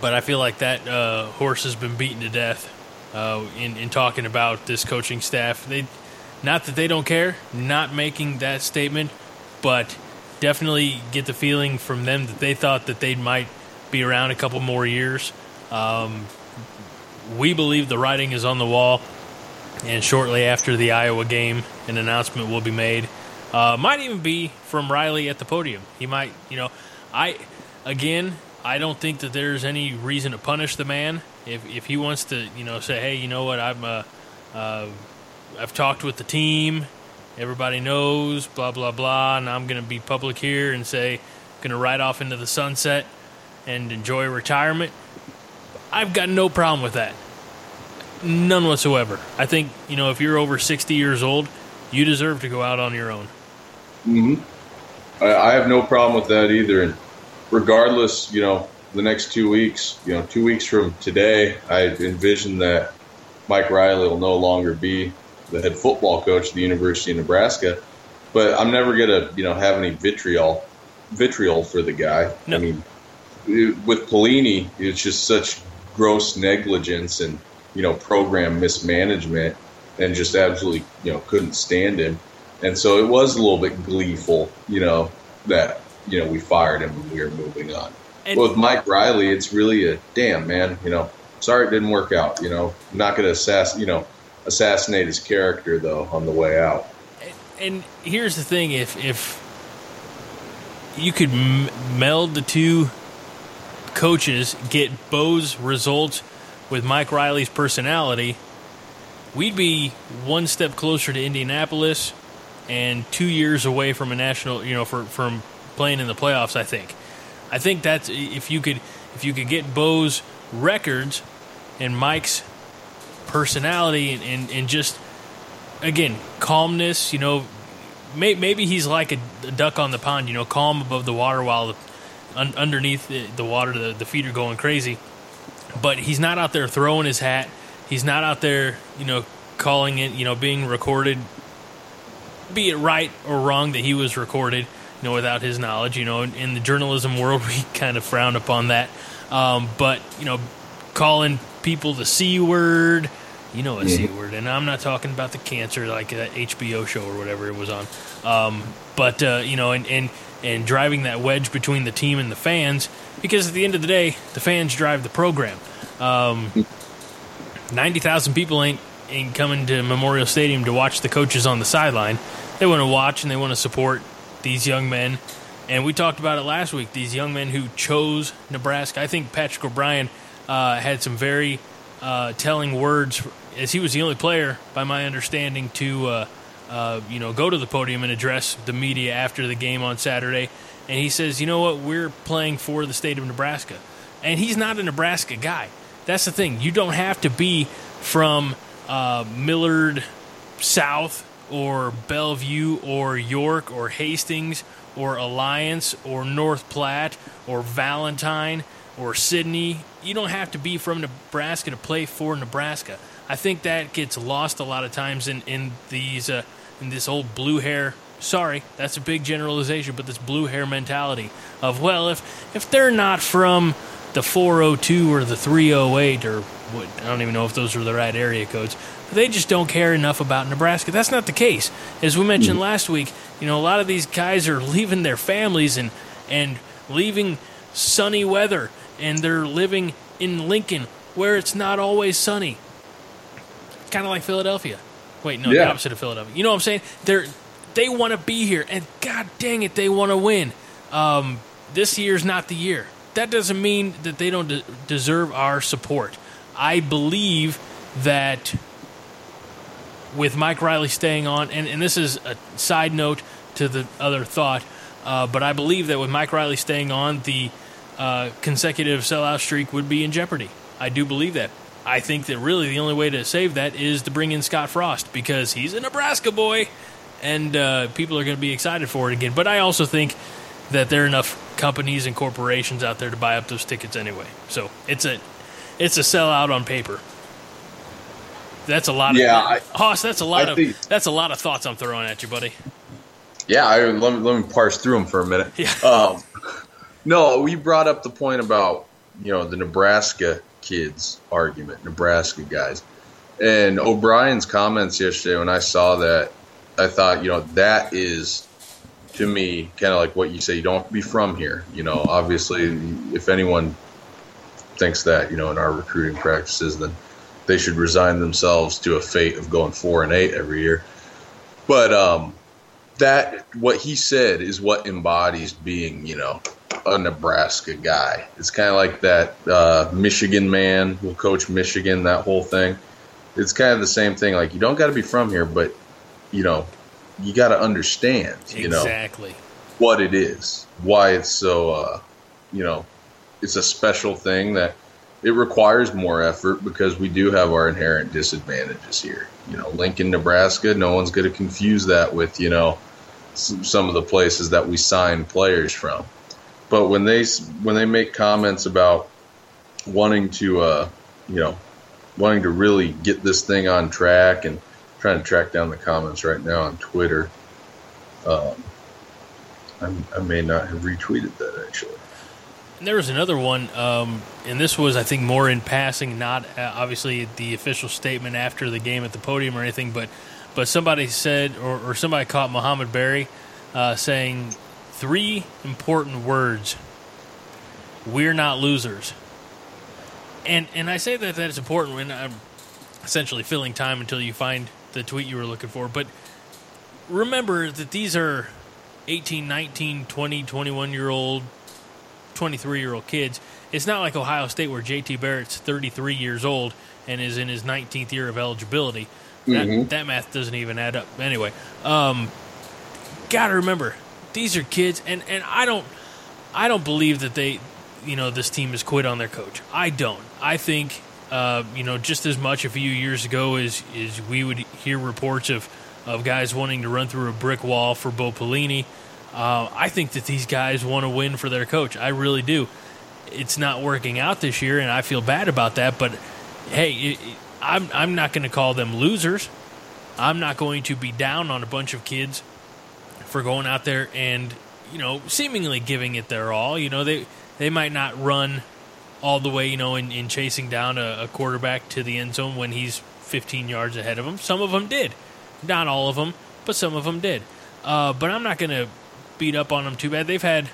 but I feel like that uh, horse has been beaten to death uh, in in talking about this coaching staff. They not that they don't care, not making that statement, but definitely get the feeling from them that they thought that they might be around a couple more years. Um, we believe the writing is on the wall, and shortly after the Iowa game, an announcement will be made. Uh, might even be from Riley at the podium. He might, you know, I again, I don't think that there's any reason to punish the man if if he wants to, you know, say, hey, you know what, I'm uh, uh, I've talked with the team, everybody knows, blah blah blah, and I'm going to be public here and say, going to ride off into the sunset and enjoy retirement. I've got no problem with that. None whatsoever. I think, you know, if you're over 60 years old, you deserve to go out on your own. Mm-hmm. I, I have no problem with that either. And regardless, you know, the next two weeks, you know, two weeks from today, I envision that Mike Riley will no longer be the head football coach at the University of Nebraska. But I'm never gonna, you know, have any vitriol, vitriol for the guy. No. I mean, with Pelini, it's just such gross negligence and you know program mismanagement, and just absolutely you know couldn't stand him. And so it was a little bit gleeful, you know, that you know we fired him and we were moving on. And- but with Mike Riley, it's really a damn man, you know. Sorry it didn't work out. You know, I'm not going to assass, you know, assassinate his character though on the way out. and here's the thing: if if you could m- meld the two coaches, get Bo's results with Mike Riley's personality, we'd be one step closer to Indianapolis and two years away from a national, you know, for, from playing in the playoffs. I think. I think that's if you could if you could get Bo's records and Mike's personality and, and, and just again calmness you know may, maybe he's like a, a duck on the pond you know calm above the water while the, un, underneath the, the water the, the feet are going crazy. But he's not out there throwing his hat. He's not out there you know calling it you know being recorded be it right or wrong that he was recorded you know without his knowledge you know. In, in the journalism world [laughs] we kind of frown upon that. Um, but you know calling people the c word you know a c word and i'm not talking about the cancer like that hbo show or whatever it was on um, but uh, you know and, and and driving that wedge between the team and the fans because at the end of the day the fans drive the program um, 90,000 people ain't ain't coming to Memorial Stadium to watch the coaches on the sideline. They want to watch and they want to support these young men. And we talked about it last week. These young men who chose Nebraska. I think Patrick O'Brien uh, had some very uh, telling words, as he was the only player, by my understanding, to uh, uh, you know go to the podium and address the media after the game on Saturday. And he says, "You know what? We're playing for the state of Nebraska." And he's not a Nebraska guy. That's the thing. You don't have to be from uh, Millard South or Bellevue or York or Hastings or Alliance or North Platte or Valentine or Sidney. You don't have to be from Nebraska to play for Nebraska. I think that gets lost a lot of times in in these uh, in this old blue hair. Sorry, that's a big generalization, but this blue hair mentality of well, if if they're not from the 402 or the 308 or what, I don't even know if those are the right area codes. They just don't care enough about Nebraska. That's not the case. As we mentioned last week, you know, a lot of these guys are [laughs] leaving their families and and leaving sunny weather and they're living in Lincoln where it's not always sunny. Kind of like Philadelphia. Wait, no, the opposite of Philadelphia. You know what I'm saying? They're they want to be here and god dang it, they want to win. Um, this year's not the year. That doesn't mean that they don't de- deserve our support. I believe that with Mike Riley staying on, and, and this is a side note to the other thought, uh, but I believe that with Mike Riley staying on, the uh, consecutive sellout streak would be in jeopardy. I do believe that. I think that really the only way to save that is to bring in Scott Frost because he's a Nebraska boy, and uh, people are going to be excited for it again. But I also think that there are enough companies and corporations out there to buy up those tickets anyway. So it's a it's a sellout on paper. That's a lot of Yeah, I- Hoss. That's a lot I of think- that's a lot of thoughts I'm throwing at you, buddy. Yeah, I, let, me, let me parse through them for a minute. Yeah. Um, no, we brought up the point about you know the Nebraska kids argument, Nebraska guys, and O'Brien's comments yesterday. When I saw that, I thought you know that is to me kind of like what you say. You don't have to be from here. You know, obviously, if anyone thinks that you know in our recruiting practices, then they should resign themselves to a fate of going four and eight every year. But um, that what he said is what embodies being, you know, a Nebraska guy. It's kind of like that uh, Michigan man will coach Michigan. That whole thing. It's kind of the same thing. Like you don't got to be from here, but you know, you got to understand, you know, exactly. what it is, why it's so, uh, you know, it's a special thing that it requires more effort because we do have our inherent disadvantages here. You know, Lincoln, Nebraska, no one's going to confuse that with, you know, some, some of the places that we sign players from. But when they when they make comments about wanting to, uh, you know, wanting to really get this thing on track and trying to track down the comments right now on Twitter. Um, I may not have retweeted that actually. And there was another one, um, and this was, I think, more in passing, not uh, obviously the official statement after the game at the podium or anything, but but somebody said, or, or somebody caught Mohamed Barry uh, saying three important words: "We're not losers." And and I say that that is important when I'm essentially filling time until you find the tweet you were looking for. But remember that these are 18, 19, 20, 21 year old 23 year old kids. It's not like Ohio State where JT Barrett's 33 years old and is in his 19th year of eligibility. That, Mhm. that math doesn't even add up. Anyway, um, gotta remember these are kids, and, and I don't I don't believe that they you know this team has quit on their coach. I don't. I think uh, you know just as much a few years ago as is we would hear reports of of guys wanting to run through a brick wall for Bo Pelini. Uh, I think that these guys want to win for their coach. I really do. It's not working out this year, and I feel bad about that. But hey, it, it, I'm I'm not going to call them losers. I'm not going to be down on a bunch of kids for going out there and you know seemingly giving it their all. You know they they might not run all the way, you know, in, in chasing down a, a quarterback to the end zone when he's 15 yards ahead of them. Some of them did, not all of them, but some of them did. Uh, but I'm not going to beat up on them too bad. They've had,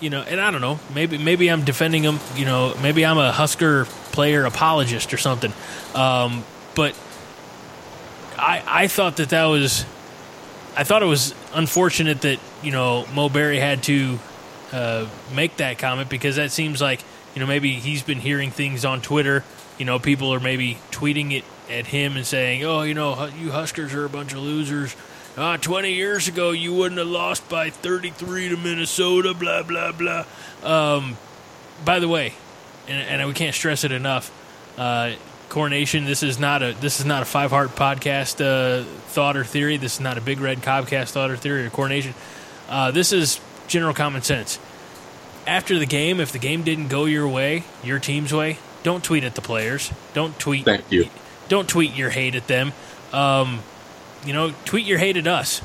you know, and I don't know, maybe maybe I'm defending them. You know, maybe I'm a Husker player apologist or something. Um, but I I thought that that was, I thought it was unfortunate that you know Mo Barry had to uh, make that comment because that seems like you know maybe he's been hearing things on Twitter. You know, people are maybe tweeting it at him and saying, "Oh, you know, you Huskers are a bunch of losers." Uh, 20 years ago, you wouldn't have lost by 33 to Minnesota, blah, blah, blah. Um, by the way, and, and we can't stress it enough, uh, Corn Nation, this is not a this is not a five heart podcast uh, thought or theory. This is not a big red cobcast thought or theory or Corn Nation. Uh, this is general common sense. After the game, if the game didn't go your way, your team's way, don't tweet at the players. Don't tweet. Thank you. Don't tweet your hate at them. Um, you know, tweet your hate at us.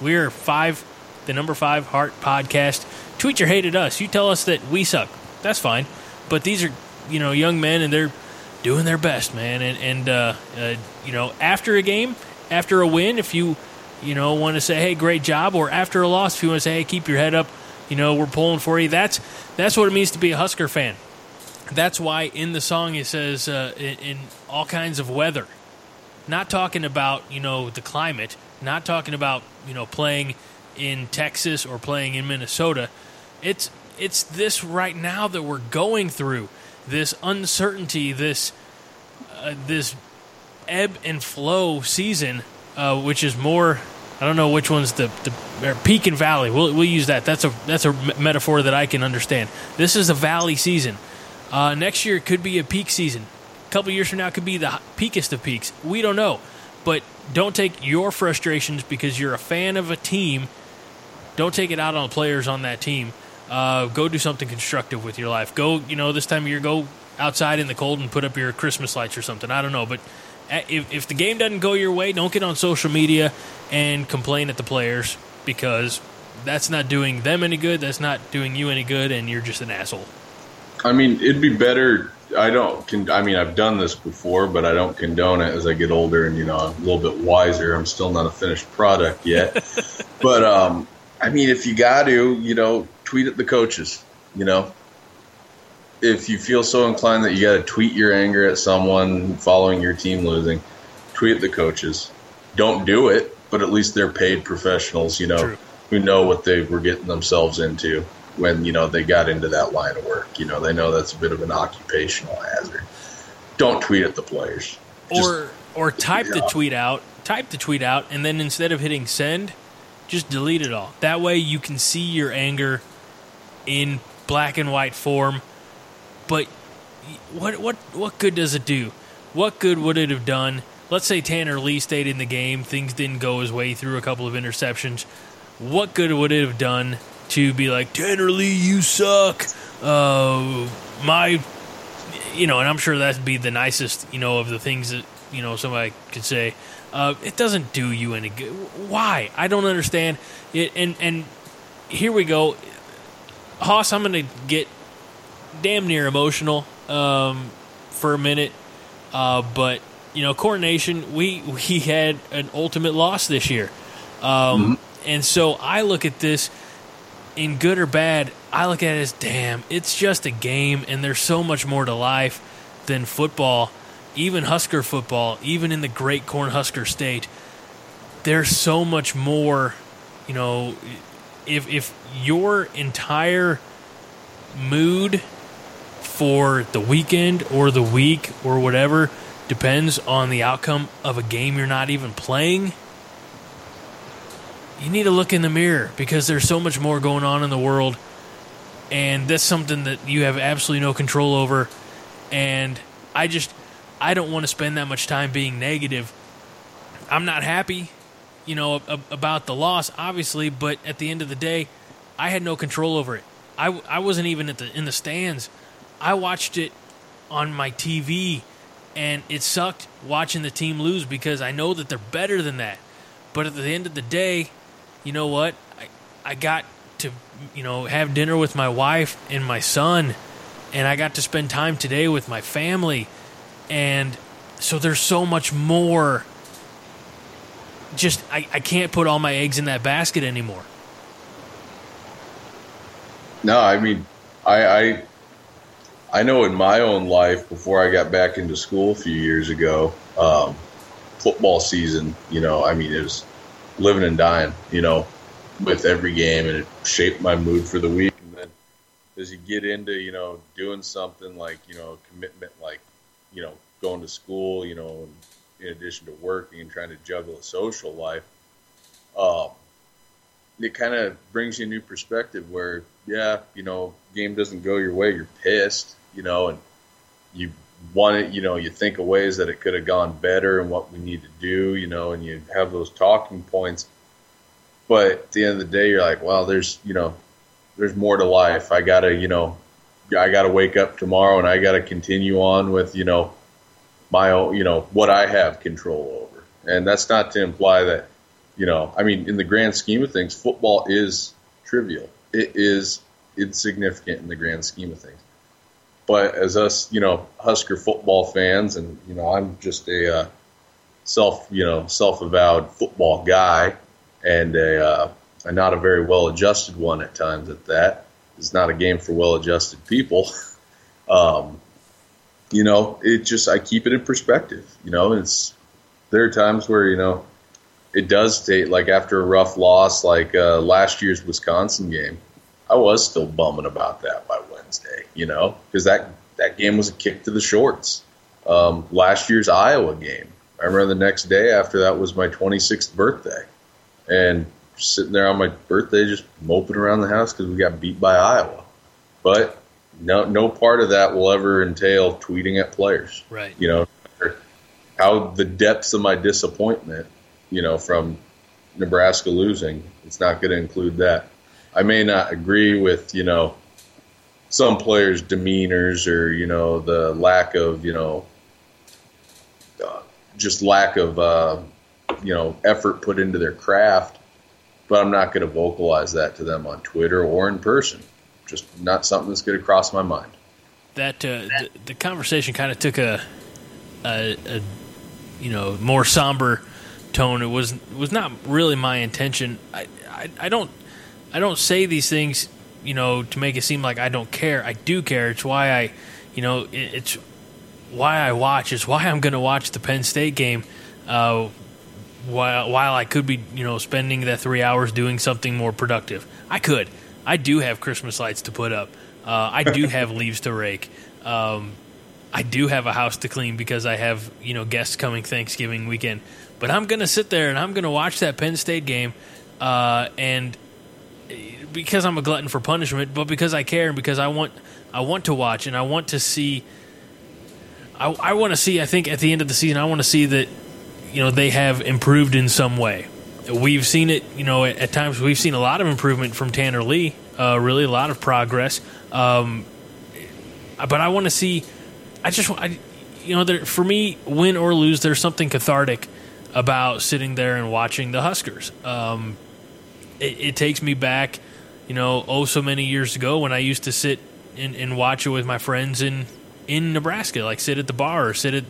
We're five, the number five heart podcast. Tweet your hate at us. You tell us that we suck. That's fine. But these are, you know, young men and they're doing their best, man. And, and uh, uh, you know, after a game, after a win, if you, you know, want to say, hey, great job, or after a loss, if you want to say, hey, keep your head up, you know, we're pulling for you. That's that's what it means to be a Husker fan. That's why in the song it says uh, in, in all kinds of weather. Not talking about you know the climate. Not talking about you know playing in Texas or playing in Minnesota. It's it's this right now that we're going through. This uncertainty. This uh, this ebb and flow season, uh, which is more. I don't know which one's the, the peak and valley. We'll, we'll use that. That's a that's a metaphor that I can understand. This is a valley season. Uh, next year could be a peak season. A couple years from now could be the peakest of peaks. We don't know. But don't take your frustrations because you're a fan of a team. Don't take it out on the players on that team. Uh, go do something constructive with your life. Go, you know, this time of year, go outside in the cold and put up your Christmas lights or something. I don't know, but uh, if, if the game doesn't go your way, don't get on social media and complain at the players because that's not doing them any good. That's not doing you any good, and you're just an asshole. I mean, it'd be better. I don't. Con- I mean, I've done this before, but I don't condone it as I get older and you know I'm a little bit wiser. I'm still not a finished product yet, [laughs] but um, I mean, if you got to, you know, tweet at the coaches. You know, if you feel so inclined that you got to tweet your anger at someone following your team losing, tweet at the coaches. Don't do it, but at least they're paid professionals. You know, True. who know what they were getting themselves into when you know they got into that line of work. You know, they know that's a bit of an occupational hazard. Don't tweet at the players. Just- or or type the tweet out, type the tweet out, and then instead of hitting send, Just delete it all. That way you can see your anger in black and white form. But what what what good does it do? What good would it have done? Let's say Tanner Lee stayed in the game, things didn't go his way through a couple of interceptions. What good would it have done to be like Tanner Lee, you suck? Uh, my, you know, and I'm sure that'd be the nicest, you know, of the things that you know somebody could say. Uh, it doesn't do you any good. Why? I don't understand it. And and here we go, Hoss. I'm going to get damn near emotional um, for a minute, uh, but you know, Corn Nation. We we had an ultimate loss this year, um, mm-hmm. and so I look at this in good or bad. I look at it as damn. It's just a game, and there's so much more to life than football even Husker football, even in the great Cornhusker State, there's so much more. You know, if if your entire mood for the weekend or the week or whatever depends on the outcome of a game you're not even playing, you need to look in the mirror because there's so much more going on in the world. And that's something that you have absolutely no control over. And I just, I don't want to spend that much time being negative. I'm not happy, you know, about the loss, obviously, but at the end of the day, I had no control over it. I, I wasn't even at the in the stands. I watched it on my TV, and it sucked watching the team lose because I know that they're better than that. But at the end of the day, you know what? I I got to you know have dinner with my wife and my son, and I got to spend time today with my family and so there's so much more. Just, I, I can't put all my eggs in that basket anymore. No, I mean, I, I, I know in my own life before I got back into school a few years ago, um, football season, you know, I mean, it was living and dying, you know, with every game, and it shaped my mood for the week. And then as you get into, you know, doing something like, you know, commitment like you know, going to school, you know, in addition to working and trying to juggle a social life, um, it kind of brings you a new perspective where, yeah, you know, game doesn't go your way, you're pissed, you know, and you want it, you know, you think of ways that it could have gone better and what we need to do, you know, and you have those talking points. But at the end of the day, you're like, well, there's, you know, there's more to life. I gotta, you know, I got to wake up tomorrow and I got to continue on with you know my own you know what I have control over. And that's not to imply that you know I mean in the grand scheme of things, football is trivial. It is insignificant in the grand scheme of things. But as us, you know, Husker football fans, and you know, I'm just a uh, self, you know, self-avowed football guy, and a, uh, not a very well-adjusted one at times at that is not a game for well-adjusted people. Um, you know, it just I keep it in perspective. You know, it's there are times where you know it does take like after a rough loss, like uh, last year's Wisconsin game. I was still bumming about that by Wednesday. You know, because that that game was a kick to the shorts. Um, last year's Iowa game. I remember the next day after that was my 26th birthday, and sitting there on my birthday just moping around the house because we got beat by Iowa. But no, no part of that will ever entail tweeting at players. Right. You know, how the depths of my disappointment, you know, from Nebraska losing, it's not going to include that. I may not agree with, you know, some players' demeanors or, you know, the lack of, you know, uh, just lack of, uh, you know, effort put into their craft but I'm not going to vocalize that to them on Twitter or in person. Just not something that's going to cross my mind. That uh, the, the, conversation kind of took a, a, a, you know, more somber tone. It was was not really my intention. I, I, I don't I don't say these things, you know, to make it seem like I don't care. I do care. It's why I, you know, it, it's why I watch. It's why I'm going to watch the Penn State game. Uh, while while I could be you know spending that three hours doing something more productive. I could. I do have Christmas lights to put up. Uh, I do [laughs] have leaves to rake. Um, I do have a house to clean because I have you know guests coming Thanksgiving weekend. But I'm gonna sit there and I'm gonna watch that Penn State game uh, and because I'm a glutton for punishment, but because I care and because I want I want to watch and I want to see. I, I want to see. I think at the end of the season, I want to see that you know they have improved in some way. We've seen it. You know, at, at times we've seen a lot of improvement from Tanner Lee. Uh, really, a lot of progress. Um, but I want to see. I just, I, you know, there, for me, win or lose, there's something cathartic about sitting there and watching the Huskers. Um, it, it, takes me back, you know, oh so many years ago when I used to sit and, and watch it with my friends in in Nebraska, like sit at the bar or sit at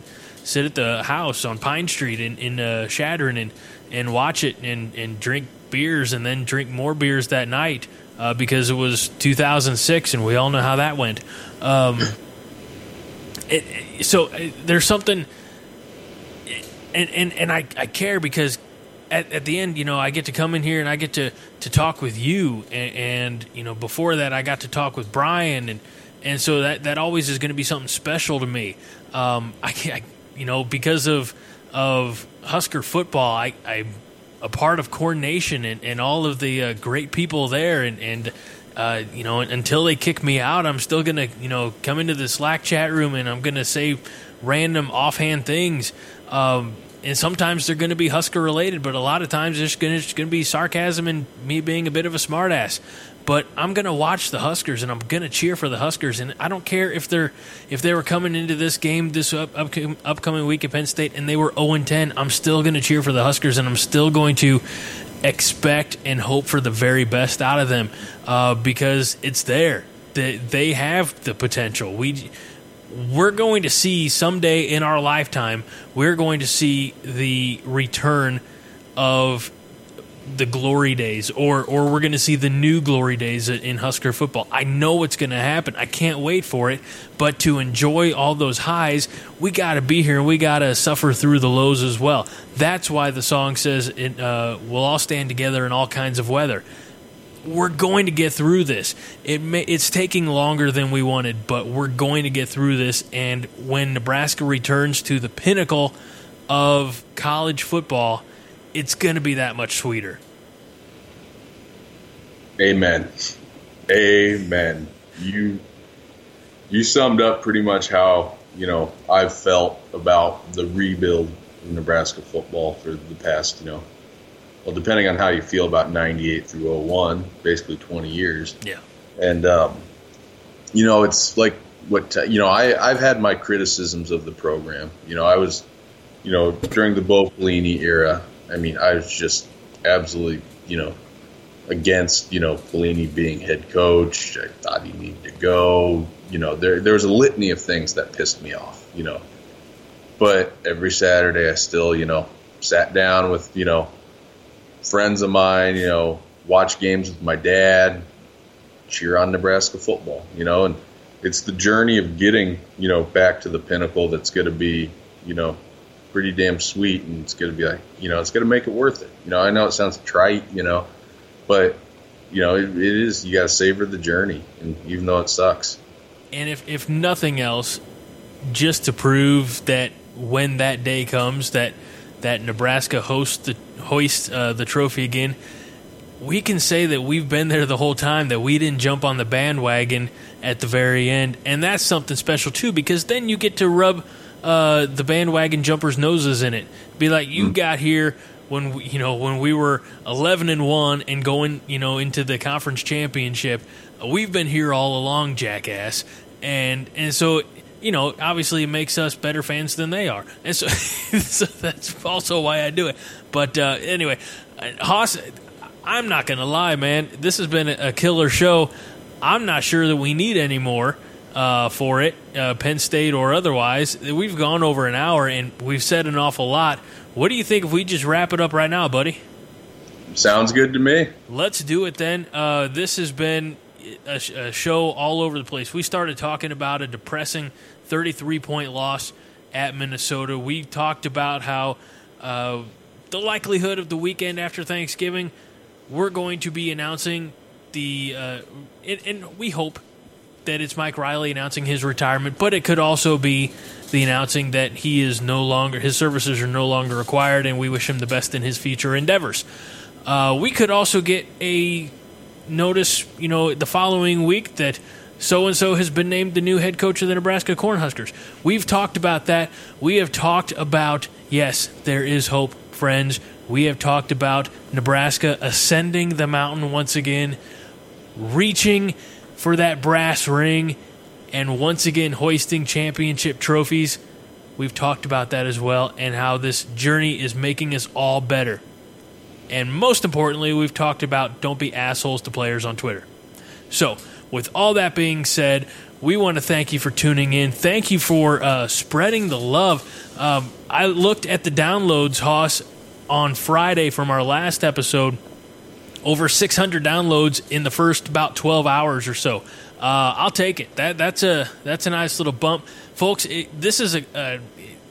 sit at the house on Pine Street in in uh, Chadron and and watch it and and drink beers and then drink more beers that night uh, because it was 2006 and we all know how that went. Um, [clears throat] it, so uh, there's something, and and and I I care because at, at the end, you know, I get to come in here and I get to, to talk with you, and, and you know, before that, I got to talk with Brian, and and so that that always is going to be something special to me. Um, I can't, you know, because of of Husker football, I I'm a part of Corn Nation and, and all of the uh, great people there, and and uh, you know, until they kick me out, I'm still gonna, you know, come into the Slack chat room and I'm gonna say random offhand things. Um, and sometimes they're going to be Husker related, but a lot of times it's going to be sarcasm and me being a bit of a smartass. But I'm going to watch the Huskers and I'm going to cheer for the Huskers, and I don't care if they're if they were coming into this game this up, up, upcoming week at Penn State and they were 0 10. I'm still going to cheer for the Huskers, and I'm still going to expect and hope for the very best out of them uh, because it's there. They, they have the potential. We we're going to see someday in our lifetime, we're going to see the return of the glory days, or or we're going to see the new glory days in Husker football. I know what's going to happen. I can't wait for it. But to enjoy all those highs, we got to be here and we got to suffer through the lows as well. That's why the song says it, uh, we'll all stand together in all kinds of weather we're going to get through this. It may, it's taking longer than we wanted, but we're going to get through this. And when Nebraska returns to the pinnacle of college football, it's going to be that much sweeter. Amen. Amen. You you summed up pretty much how you know I've felt about the rebuild of Nebraska football for the past you know well, depending on how you feel about 98 through 01, basically 20 years. Yeah. And, um, you know, it's like what, you know, I, I've had my criticisms of the program. You know, I was, you know, during the Bo Pelini era, I mean, I was just absolutely, you know, against, you know, Pelini being head coach. I thought he needed to go. You know, there, there was a litany of things that pissed me off, you know. But every Saturday, I still, you know, sat down with, you know, friends of mine, you know, watch games with my dad, cheer on Nebraska football, you know, and it's the journey of getting, you know, back to the pinnacle that's going to be, you know, pretty damn sweet and it's going to be like, you know, it's going to make it worth it. You know, I know it sounds trite, you know, but you know, it, it is you got to savor the journey and even though it sucks. And if if nothing else, just to prove that when that day comes that that Nebraska hosts the hoist uh, the trophy again, we can say that we've been there the whole time, that we didn't jump on the bandwagon at the very end. And that's something special, too, because then you get to rub uh, the bandwagon jumpers' noses in it. Be like, you mm. got here when we, you know when we were 11 and 1 and going you know into the conference championship we've been here all along jackass and and so you know, obviously it makes us better fans than they are, and so, [laughs] so that's also why I do it. But uh, anyway, Hoss, I'm not gonna lie, man. This has been a killer show. I'm not sure that we need any more uh, for it, uh, Penn State or otherwise. We've gone over an hour and we've said an awful lot. What do you think if we just wrap it up right now, buddy? Sounds good to me. Let's do it then. Uh, this has been a, a, show all over the place. We started talking about a depressing 33 point loss at Minnesota. We talked about how uh, the likelihood of the weekend after Thanksgiving, we're going to be announcing the, uh, and, and we hope that it's Mike Riley announcing his retirement, but it could also be the announcing that he is no longer, his services are no longer required, and we wish him the best in his future endeavors. Uh, we could also get a notice, you know, the following week that so and so has been named the new head coach of the Nebraska Cornhuskers. We've talked about that. We have talked about, yes, there is hope, friends. We have talked about Nebraska ascending the mountain once again, reaching for that brass ring, and once again hoisting championship trophies. We've talked about that as well, and how this journey is making us all better. And most importantly, we've talked about don't be assholes to players on Twitter. So, with all that being said, we want to thank you for tuning in. Thank you for uh, spreading the love. Um, I looked at the downloads, Hoss, on Friday from our last episode. Over 600 downloads in the first about 12 hours or so. Uh, I'll take it. That that's a that's a nice little bump, folks. It, this is a. a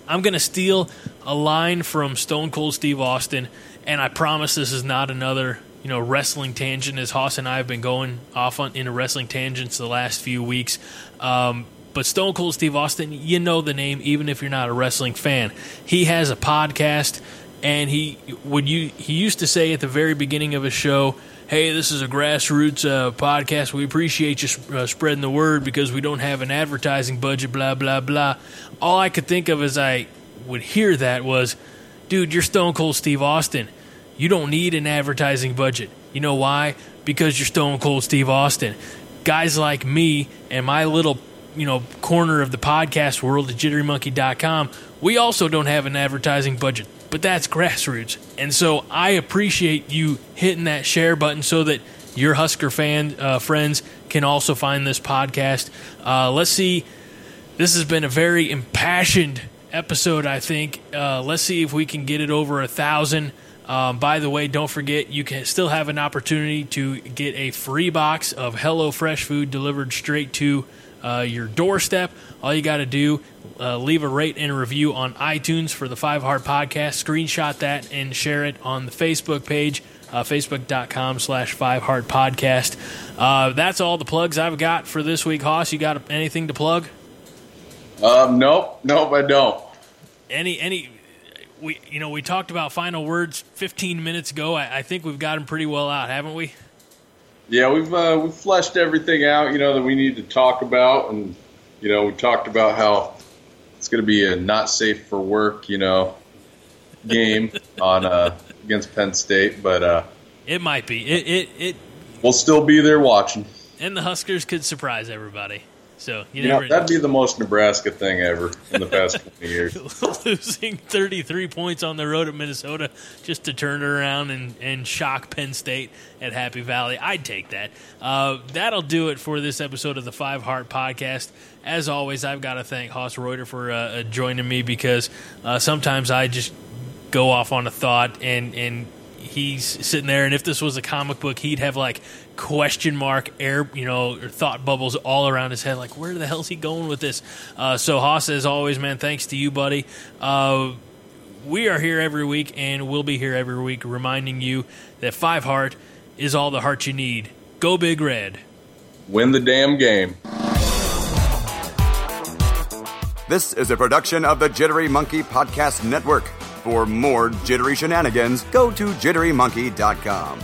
I'm going to steal a line from Stone Cold Steve Austin, and I promise this is not another you know wrestling tangent. As Hoss and I have been going off on into wrestling tangents the last few weeks. Um, but Stone Cold Steve Austin, you know the name, even if you're not a wrestling fan. He has a podcast, and he would you he used to say at the very beginning of his show hey, this is a grassroots uh, podcast. We appreciate you uh, spreading the word because we don't have an advertising budget, blah, blah, blah. All I could think of as I would hear that was, dude, you're Stone Cold Steve Austin. You don't need an advertising budget. You know why? Because you're Stone Cold Steve Austin. Guys like me and my little you know corner of the podcast world at jitterymonkey.com we also don't have an advertising budget but that's grassroots. And so I appreciate you hitting that share button so that your Husker fan uh, friends can also find this podcast. Uh, let's see. This has been a very impassioned episode, I think. Uh, let's see if we can get it over a thousand. Um, by the way, don't forget you can still have an opportunity to get a free box of Hello Fresh food delivered straight to uh, your doorstep. All you got to do uh, leave a rate and a review on iTunes for the Five Heart Podcast. Screenshot that and share it on the Facebook page, uh, facebook.com slash Five Heart Podcast. Uh, that's all the plugs I've got for this week. Hoss, you got anything to plug? Um, nope, nope, I don't. Any, any, we, you know, we talked about final words 15 minutes ago. I, I think we've got them pretty well out, haven't we? Yeah, we've uh, we've fleshed everything out, you know, that we need to talk about, and you know, we talked about how it's going to be a not safe for work, you know, game [laughs] on uh, against Penn State, but uh, it might be. It, it it we'll still be there watching. And the Huskers could surprise everybody. So you, you know, that'd be the most Nebraska thing ever in the past twenty [laughs] years. Losing thirty three points on the road at Minnesota just to turn it around and, and shock Penn State at Happy Valley. I'd take that. Uh, that'll do it for this episode of the Five Heart Podcast. As always, I've got to thank Hoss Reuter for uh, uh, joining me because uh, sometimes I just go off on a thought and and he's sitting there and if this was a comic book he'd have like question mark air, you know, thought bubbles all around his head. Like, where the hell's he going with this? Uh, so, Hoss, as always, man, thanks to you, buddy. Uh, we are here every week, and we'll be here every week, reminding you that Five Heart is all the heart you need. Go Big Red. Win the damn game. This is a production of the Jittery Monkey Podcast Network. For more jittery shenanigans, go to jitterymonkey.com.